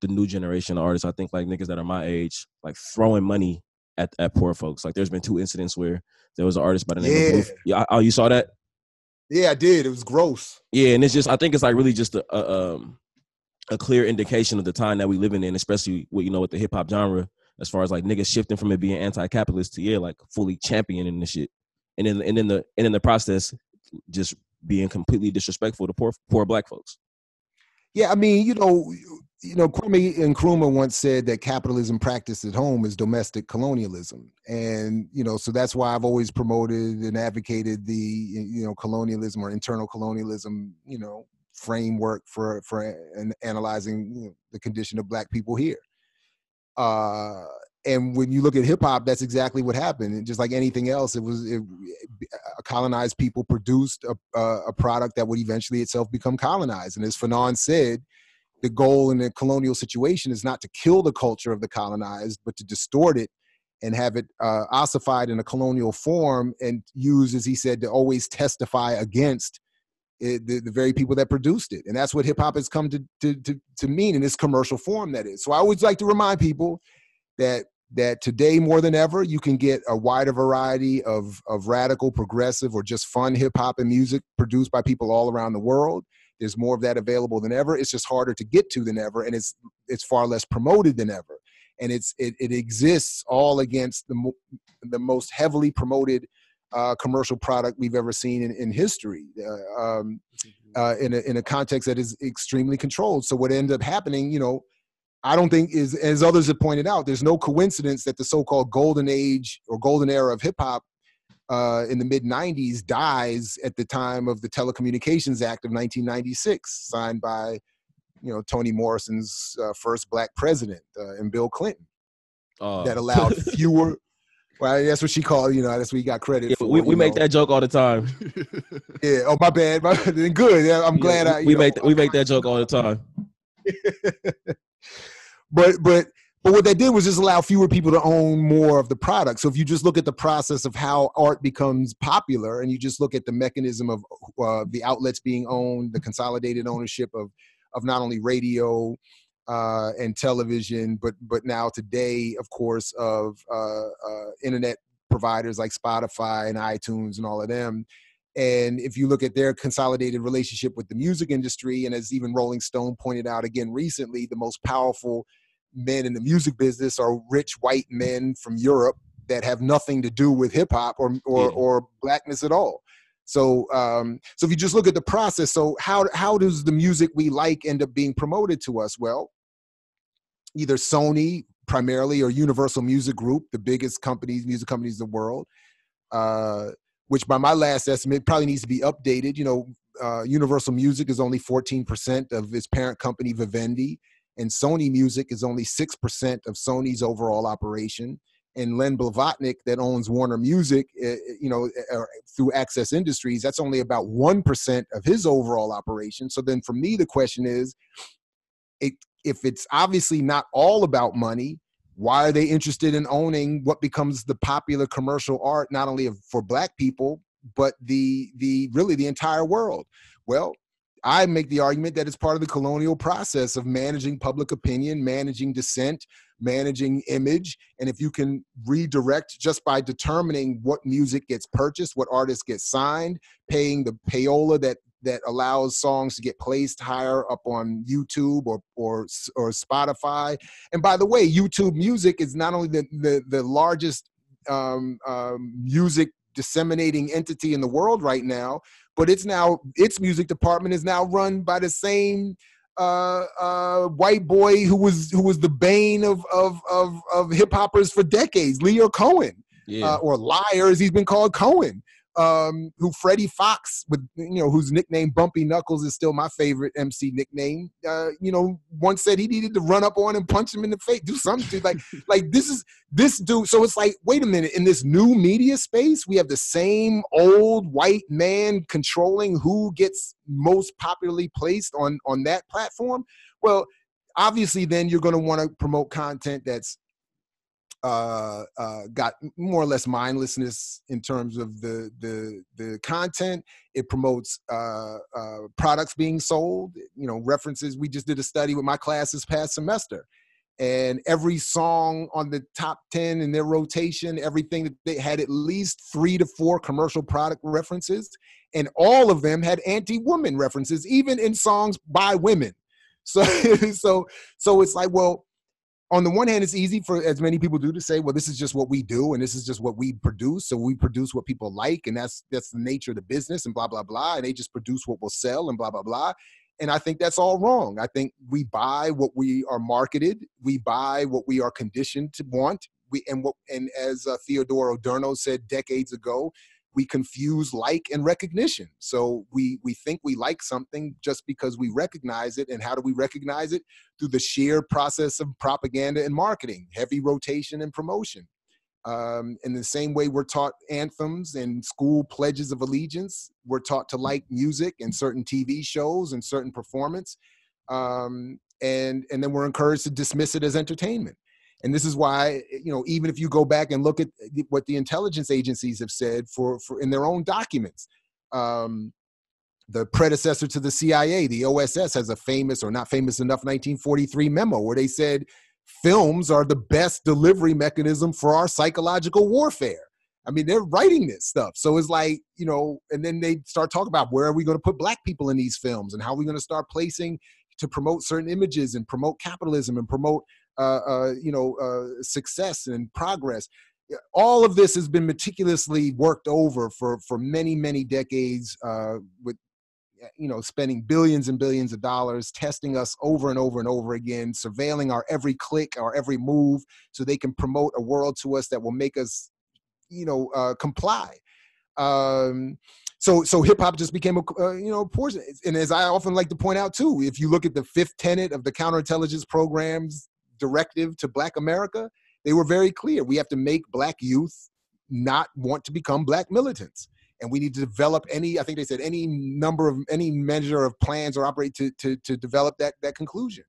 the new generation of artists. I think like niggas that are my age, like throwing money at, at poor folks. Like there's been two incidents where there was an artist by the name Yeah. of Yeah. Oh, you saw that? Yeah, I did. It was gross. Yeah, and it's just I think it's like really just a, a um a clear indication of the time that we living in, especially with you know with the hip hop genre, as far as like niggas shifting from it being anti-capitalist to yeah, like fully championing the shit, and then and then the and in the process, just being completely disrespectful to poor poor black folks. Yeah, I mean, you know, you know, Kwame Nkrumah once said that capitalism practiced at home is domestic colonialism, and you know, so that's why I've always promoted and advocated the you know colonialism or internal colonialism, you know, framework for for an, analyzing you know, the condition of Black people here. Uh, and when you look at hip hop, that's exactly what happened. And just like anything else, it was it, colonized people produced a, a, a product that would eventually itself become colonized. And as Fanon said, the goal in a colonial situation is not to kill the culture of the colonized, but to distort it and have it uh, ossified in a colonial form and use, as he said, to always testify against it, the, the very people that produced it. And that's what hip hop has come to, to, to, to mean in this commercial form that is. So I always like to remind people that that today more than ever you can get a wider variety of of radical progressive or just fun hip hop and music produced by people all around the world there's more of that available than ever. It's just harder to get to than ever and it's it's far less promoted than ever. And it's it, it exists all against the mo- the most heavily promoted uh, commercial product we've ever seen in, in history uh, um, uh, in, a, in a context that is extremely controlled. So what ended up happening you know I don't think is as others have pointed out. There's no coincidence that the so-called golden age or golden era of hip hop uh, in the mid '90s dies at the time of the Telecommunications Act of 1996, signed by you know Toni Morrison's uh, first black president uh, and Bill Clinton, Uh, that allowed fewer. Well, that's what she called. You know, that's what he got credit yeah, for. we, we make know. that joke all the time. Yeah. Oh, my bad. My, good. Yeah, I'm glad. Yeah, I. we know, make we make that joke all the time. but but but what that did was just allow fewer people to own more of the product. So if you just look at the process of how art becomes popular, and you just look at the mechanism of uh, the outlets being owned, the consolidated ownership of of not only radio uh, and television, but but now today, of course, of uh, uh internet providers like Spotify and iTunes and all of them. And if you look at their consolidated relationship with the music industry, and as even Rolling Stone pointed out again recently, the most powerful men in the music business are rich white men from Europe that have nothing to do with hip hop or or, yeah. or blackness at all. So um, so if you just look at the process, so how how does the music we like end up being promoted to us? Well, either Sony primarily or Universal Music Group, the biggest companies, music companies in the world, uh, which by my last estimate probably needs to be updated. You know, uh, Universal Music is only 14% of its parent company Vivendi and Sony Music is only 6% of Sony's overall operation. And Len Blavatnik, that owns Warner Music, eh, eh, you know, eh, through Access Industries, that's only about 1% of his overall operation. So then for me, the question is it, if it's obviously not all about money, why are they interested in owning what becomes the popular commercial art, not only for black people, but the the really the entire world? Well, I make the argument that it's part of the colonial process of managing public opinion, managing dissent, managing image. And if you can redirect just by determining what music gets purchased, what artists get signed, paying the payola that that allows songs to get placed higher up on YouTube or or or Spotify. And by the way, YouTube Music is not only the the, the largest um, um, music disseminating entity in the world right now, but it's now its music department is now run by the same uh, uh, white boy who was who was the bane of of of, of hip hoppers for decades, Lyor Cohen, yeah. uh, or liars. He's been called Cohen um, who Freddie Foxxx, with you know, whose nickname Bumpy Knuckles is still my favorite MC nickname. Uh, you know, once said he needed to run up on and punch him in the face, do something like like this is this dude. So it's like, wait a minute, in this new media space, we have the same old white man controlling who gets most popularly placed on on that platform. Well, obviously, then you're going to want to promote content that's uh, uh, got more or less mindlessness in terms of the the the content. It promotes uh, uh, products being sold. You know, references. We just did a study with my class this past semester, and every song on the top ten in their rotation, everything that they had at least three to four commercial product references, and all of them had anti-woman references, even in songs by women. So, so, so it's like, well on the one hand, it's easy for as many people do to say, well, this is just what we do and this is just what we produce. So we produce what people like, and that's that's the nature of the business and blah, blah, blah. And they just produce what will sell and blah, blah, blah. And I think that's all wrong. I think we buy what we are marketed, we buy what we are conditioned to want. We and what and as uh, Theodor Adorno said decades ago, we confuse like and recognition. So we we think we like something just because we recognize it. And how do we recognize it? Through the sheer process of propaganda and marketing, heavy rotation and promotion. Um, in the same way we're taught anthems and school pledges of allegiance, we're taught to like music and certain TV shows and certain performance. Um, and and then we're encouraged to dismiss it as entertainment. And this is why, you know, even if you go back and look at what the intelligence agencies have said for, for in their own documents, um, the predecessor to the CIA, the OSS, has a famous or not famous enough 1943 memo where they said films are the best delivery mechanism for our psychological warfare. I mean, they're writing this stuff. So it's like, you know, and then they start talking about where are we going to put black people in these films and how are we going to start placing to promote certain images and promote capitalism and promote you know, uh, success and progress. All of this has been meticulously worked over for for many many decades uh, with you know spending billions and billions of dollars testing us over and over and over again surveilling our every click our every move so they can promote a world to us that will make us you know uh, comply um, so so hip hop just became a uh, you know portion and as i often like to point out too if you look at the fifth tenet of the counterintelligence programs directive to black America, they were very clear. We have to make black youth not want to become black militants. And we need to develop any, I think they said any number of any measure of plans or operate to to, to develop that that conclusion.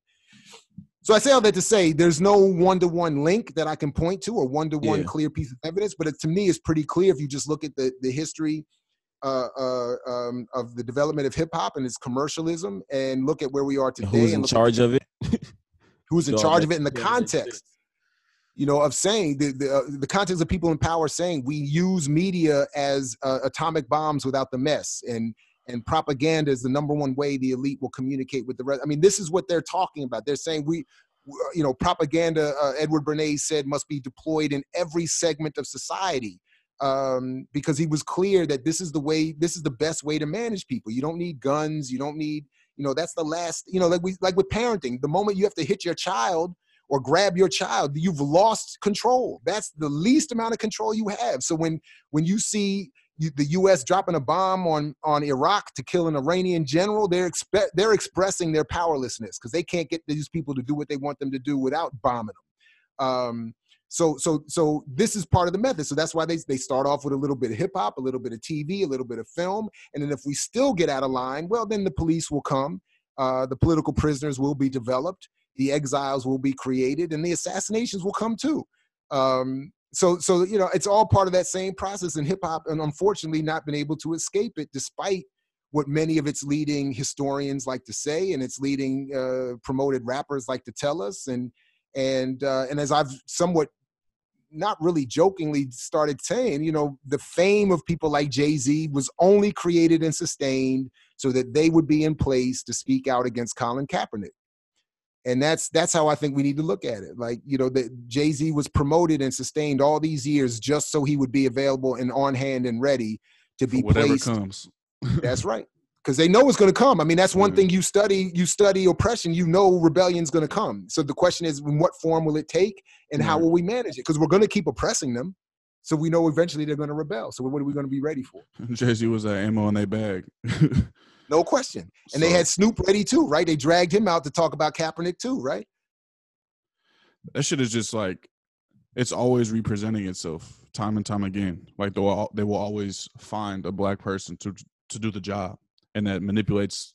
So I say all that to say there's no one to one link that I can point to or one to one clear piece of evidence, but it, to me, it's pretty clear if you just look at the, the history uh, uh, um, of the development of hip hop and its commercialism and look at where we are today. Who's in charge of it? who's in charge of it in the context you know, of saying the the, uh, the context of people in power saying we use media as uh, atomic bombs without the mess, and and propaganda is the number one way the elite will communicate with the rest. I mean, this is what they're talking about. They're saying we, you know, propaganda. Uh, Edward Bernays said must be deployed in every segment of society. Um, because he was clear that this is the way, this is the best way to manage people. You don't need guns. You don't need, you know, that's the last, you know, like we, like with parenting. The moment you have to hit your child, or grab your child, you've lost control. That's the least amount of control you have. So when when you see the U.S. dropping a bomb on on Iraq to kill an Iranian general, they're expe- they're expressing their powerlessness because they can't get these people to do what they want them to do without bombing them. Um, so so so this is part of the method. So that's why they they start off with a little bit of hip hop, a little bit of TV, a little bit of film, and then if we still get out of line, well, then the police will come. Uh, the political prisoners will be developed the exiles will be created and the assassinations will come too. Um, so, so you know, it's all part of that same process in hip hop, and unfortunately, not been able to escape it, despite what many of its leading historians like to say, and its leading uh, promoted rappers like to tell us, and and uh, and as I've somewhat not really jokingly started saying, you know, the fame of people like Jay Z was only created and sustained so that they would be in place to speak out against Colin Kaepernick and that's that's how I think we need to look at it. Like you know, that Jay Z was promoted and sustained all these years just so he would be available and on hand and ready to be For whatever placed. comes. that's right, because they know it's going to come. I mean, that's one thing mm-hmm. you study. You study oppression. You know, rebellion's going to come. So the question is, in what form will it take, and how mm-hmm. will we manage it? Because we're going to keep oppressing them. So we know eventually they're going to rebel. So what are we going to be ready for? Jay Z was that ammo in their bag. No question. And so, they had Snoop ready too, right? They dragged him out to talk about Kaepernick too, right? That shit is just like it's always representing itself time and time again. Like they will they will always find a black person to to do the job, and that manipulates,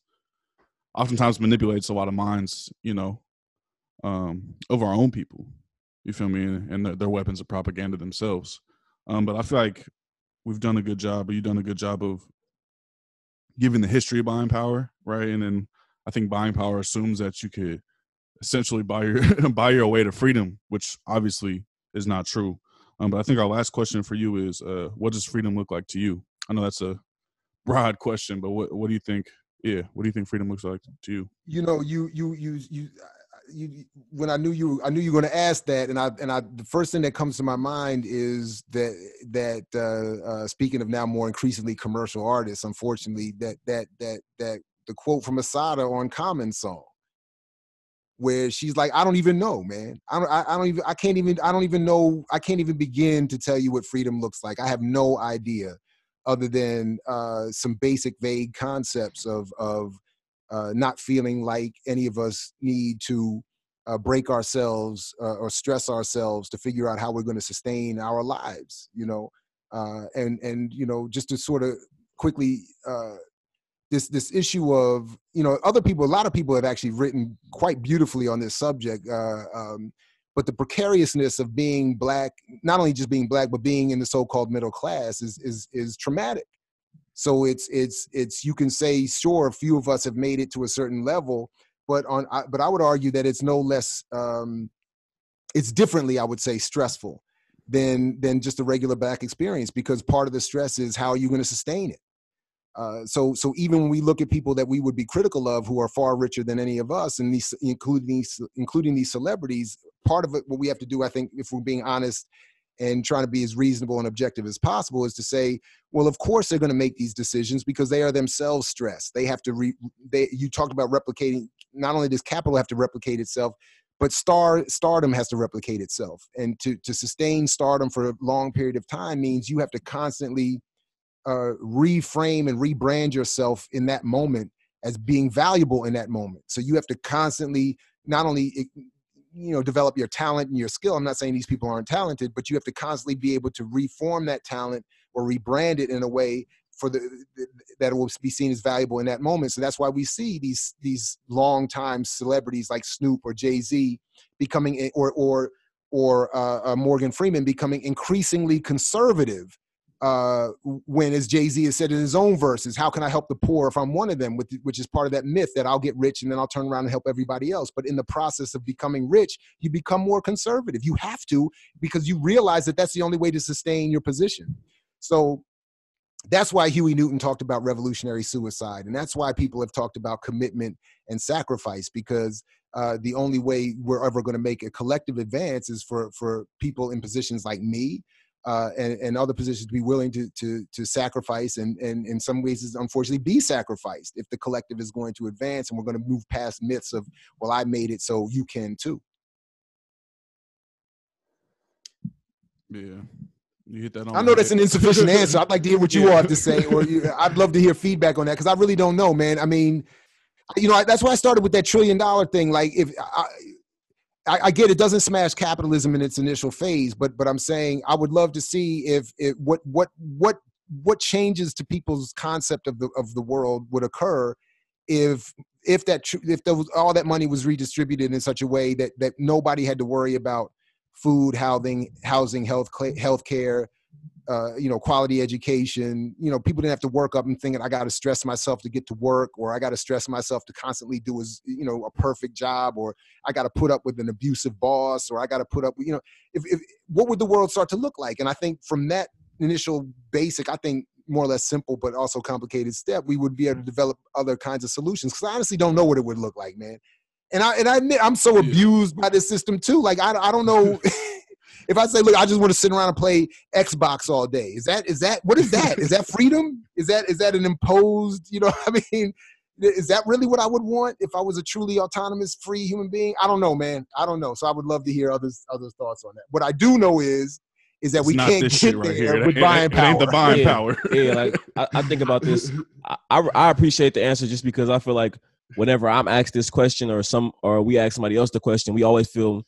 oftentimes manipulates a lot of minds, you know, um, of our own people. You feel me? And their, their weapons of propaganda themselves. Um, but I feel like we've done a good job, or you've done a good job of giving the history of buying power, right? And then I think buying power assumes that you could essentially buy your buy your way to freedom, which obviously is not true. Um, but I think our last question for you is, uh, what does freedom look like to you? I know that's a broad question, but what what do you think? Yeah, what do you think freedom looks like to you? You know, you you you you you, when I knew you, I knew you were going to ask that, and I and I the first thing that comes to my mind is that that uh, uh, speaking of now more increasingly commercial artists, unfortunately, that that that that the quote from Assata on Common song, where she's like, "I don't even know, man. I don't, I, I don't even, I can't even, I don't even know, I can't even begin to tell you what freedom looks like. I have no idea." Other than uh, some basic vague concepts of of uh, not feeling like any of us need to uh, break ourselves uh, or stress ourselves to figure out how we're going to sustain our lives you know? Uh, and and you know just to sort of quickly uh, this this issue of you know other people a lot of people have actually written quite beautifully on this subject um, but the precariousness of being black not only just being black but being in the so-called middle class is is is traumatic so it's it's it's you can say sure a few of us have made it to a certain level, but on but I would argue that it's no less um, it's differently I would say stressful than than just a regular back experience because part of the stress is how are you going to sustain it. Uh, so so even when we look at people that we would be critical of who are far richer than any of us, and these including these including these celebrities, part of it what we have to do, I think, if we're being honest, and trying to be as reasonable and objective as possible is to say well of course they're going to make these decisions because they are themselves stressed. They have to re they you talked about replicating not only does capital have to replicate itself but star stardom has to replicate itself. And to to sustain stardom for a long period of time means you have to constantly uh, reframe and rebrand yourself in that moment as being valuable in that moment so you have to constantly not only you know develop your talent and your skill i'm not saying these people aren't talented but you have to constantly be able to reform that talent or rebrand it in a way for the that will be seen as valuable in that moment. So that's why we see these these long time celebrities like Snoop or Jay Z becoming or or or uh, uh, Morgan Freeman becoming increasingly conservative uh, when, as Jay Z has said in his own verses, how can I help the poor if I'm one of them? With, which is part of that myth that I'll get rich and then I'll turn around and help everybody else. But in the process of becoming rich, you become more conservative. You have to because you realize that that's the only way to sustain your position. So that's why Huey Newton talked about revolutionary suicide, and that's why people have talked about commitment and sacrifice because uh, the only way we're ever going to make a collective advance is for for people in positions like me uh, and, and other positions be willing to to to sacrifice and and in some ways is unfortunately be sacrificed if the collective is going to advance and we're going to move past myths of well I made it so you can too. Yeah. You hit that on I know that's an insufficient answer. I'd like to hear what you yeah. all have to say, or you, I'd love to hear feedback on that because I really don't know, man. I mean, you know, that's why I started with that trillion dollar thing. Like, if I, I, I, get it doesn't smash capitalism in its initial phase, but but I'm saying I would love to see if it what what what what changes to people's concept of the of the world would occur if if that if all that money was redistributed in such a way that that nobody had to worry about food, housing, housing, health, health care, uh, you know, quality education. You know, people didn't have to work up and thinking I got to stress myself to get to work, or I got to stress myself to constantly do as you know a perfect job, or I got to put up with an abusive boss, or I got to put up, with, you know, if, if what would the world start to look like? And I think from that initial basic, I think more or less simple but also complicated step, we would be able to develop other kinds of solutions. Because I honestly don't know what it would look like, man. And I and I admit I'm so abused by this system too. Like I I don't know. if I say, look, I just want to sit around and play Xbox all day, is that is that what is that? is that freedom? Is that is that an imposed? You know, I mean, is that really what I would want if I was a truly autonomous, free human being? I don't know, man. I don't know. So I would love to hear others others thoughts on that. What I do know is is that it's we can't get shit right there here. with it buying power. ain't the buying yeah, power. yeah, like I, I, think about this. I, I appreciate the answer just because I feel like whenever I'm asked this question or some or we ask somebody else the question, we always feel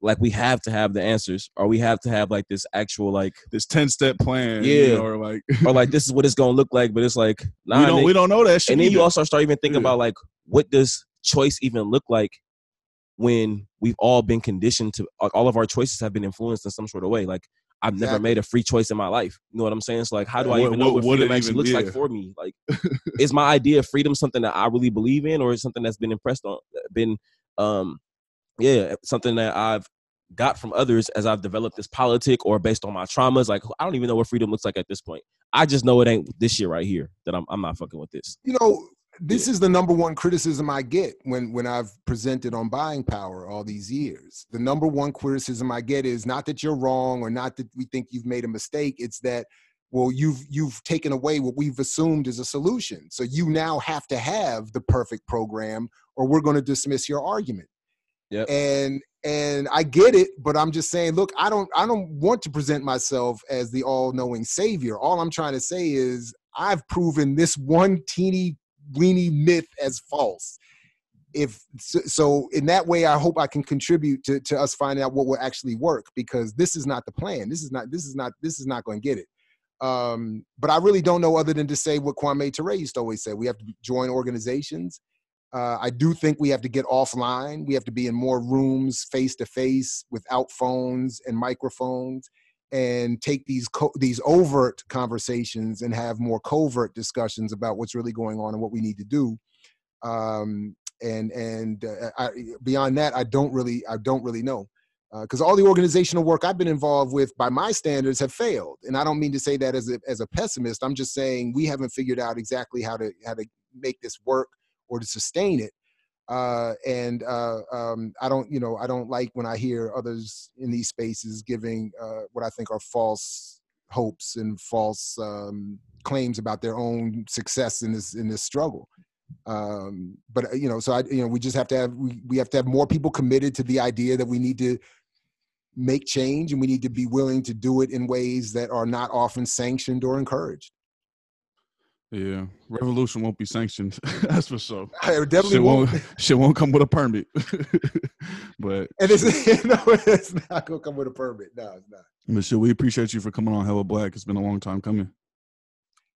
like we have to have the answers or we have to have like this actual like this 10 step plan yeah or like or like this is what it's gonna look like but it's like nah, we don't, we don't know that shit and then either. you also start even thinking yeah. about like what does choice even look like when we've all been conditioned to all of our choices have been influenced in some sort of way like I've exactly. never made a free choice in my life. You know what I'm saying? It's like, how do I even know what, what freedom actually looks like for me? Like, is my idea of freedom something that I really believe in, or is something that's been impressed on, been, um, yeah, something that I've got from others as I've developed this politic or based on my traumas? Like, I don't even know what freedom looks like at this point. I just know it ain't this year right here that I'm, I'm not fucking with this. You know, this yeah. is the number one criticism I get when when I've presented on buying power all these years. The number one criticism I get is not that you're wrong or not that we think you've made a mistake. It's that well you've you've taken away what we've assumed is a solution. So you now have to have the perfect program or we're going to dismiss your argument. Yep. And and I get it, but I'm just saying, look, I don't I don't want to present myself as the all-knowing savior. All I'm trying to say is I've proven this one teeny weeny myth as false. If so, in that way, I hope I can contribute to, to us finding out what will actually work because this is not the plan. This is not this is not this is not going to get it. Um, but I really don't know other than to say what Kwame Ture used to always say: we have to join organizations. Uh, I do think we have to get offline. We have to be in more rooms, face to face, without phones and microphones and take these co- these overt conversations and have more covert discussions about what's really going on and what we need to do. Um, and and uh, I, beyond that, I don't really I don't really know because uh, all the organizational work I've been involved with, by my standards, have failed. And I don't mean to say that as a as a pessimist. I'm just saying we haven't figured out exactly how to how to make this work or to sustain it uh, and uh, um, I don't, you know, I don't like when I hear others in these spaces giving uh, what I think are false hopes and false um, claims about their own success in this in this struggle. Um, but uh, you know, so I, you know, we just have to have we, we have to have more people committed to the idea that we need to make change and we need to be willing to do it in ways that are not often sanctioned or encouraged. Yeah, revolution won't be sanctioned. That's for sure. I definitely shit won't. won't. Shit won't come with a permit. but and it's no, it's not gonna come with a permit. No, it's not. But shit, we appreciate you for coming on Hella Black. It's been a long time coming.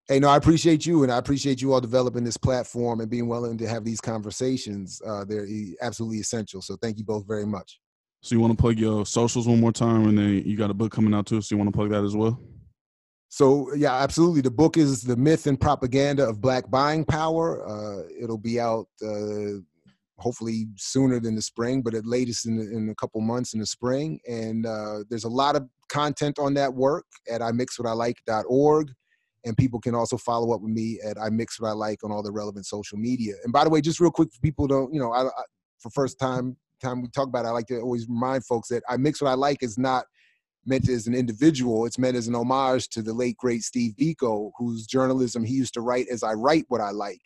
Hey, no, I appreciate you, and I appreciate you all developing this platform and being willing to have these conversations. Uh, they're absolutely essential. So, thank you both very much. So you want to plug your socials one more time, and then you got a book coming out too. So you want to plug that as well? So, yeah, absolutely. The book is "The Myth and Propaganda of Black Buying Power." Uh, it'll be out uh, hopefully sooner than the spring, but at latest in, in a couple months in the spring. And uh, there's a lot of content on that work at imixwhatilike.org. And people can also follow up with me at I Mix What I Like on all the relevant social media. And by the way, just real quick, for people don't, you know, I, I, for first time time we talk about it, I like to always remind folks that I Mix What I Like is not meant as an individual. It's meant as an homage to the late great Steve Biko, whose journalism he used to write as I write what I like.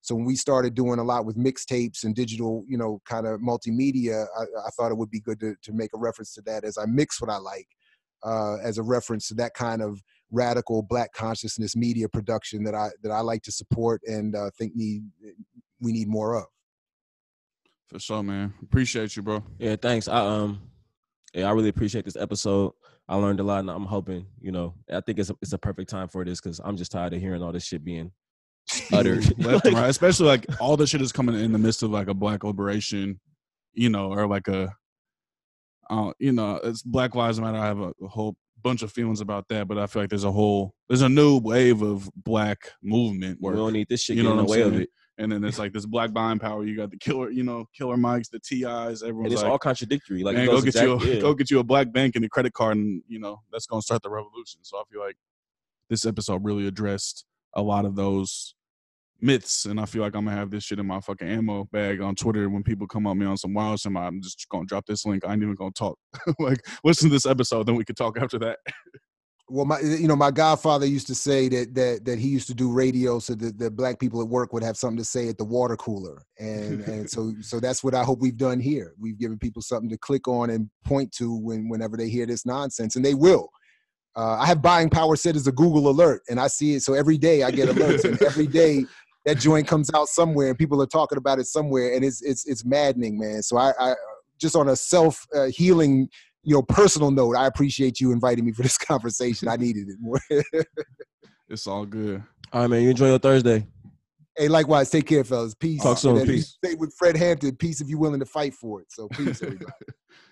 So when we started doing a lot with mixtapes and digital, you know, kind of multimedia, I, I, thought it would be good to, to make a reference to that as I mix what I like, uh, as a reference to that kind of radical black consciousness media production that I that I like to support and uh, think need we need more of. For sure, man. Appreciate you, bro. Yeah, thanks. I um, yeah, I really appreciate this episode. I learned a lot, and I'm hoping, you know, I think it's a, it's a perfect time for this because I'm just tired of hearing all this shit being uttered left and right. Especially like all this shit is coming in the midst of like a black liberation, you know, or like a, uh, you know, it's Black Lives Matter. I have a, a whole bunch of feelings about that, but I feel like there's a whole there's a new wave of black movement. Where, we don't need this shit you know getting in the way saying? of it. And then it's like this black buying power. You got the killer, you know, Killer Mikes, the T.I's. Everyone's And it's like, all contradictory. Like, go get exact- you, a, yeah. go get you a black bank and a credit card, and you know that's gonna start the revolution. So I feel like this episode really addressed a lot of those myths, and I feel like I'm gonna have this shit in my fucking ammo bag on Twitter when people come on me on some wild shit. I'm just gonna drop this link. I ain't even gonna talk. like, listen to this episode, then we could talk after that. Well, my you know my godfather used to say that that that he used to do radio so that the black people at work would have something to say at the water cooler, and and so so that's what I hope we've done here. We've given people something to click on and point to when whenever they hear this nonsense, and they will. Uh, I have buying power set as a Google alert, and I see it. So every day I get alerts, and every day that joint comes out somewhere, and people are talking about it somewhere, and it's it's it's maddening, man. So I, I just on a self uh, healing you know, personal note, I appreciate you inviting me for this conversation. I needed it more. It's all good. All right, man. You enjoy your Thursday. hey, likewise, take care, fellas. Peace. Talk soon. Peace. Say with Fred Hampton, peace if you're willing to fight for it. So peace, everybody.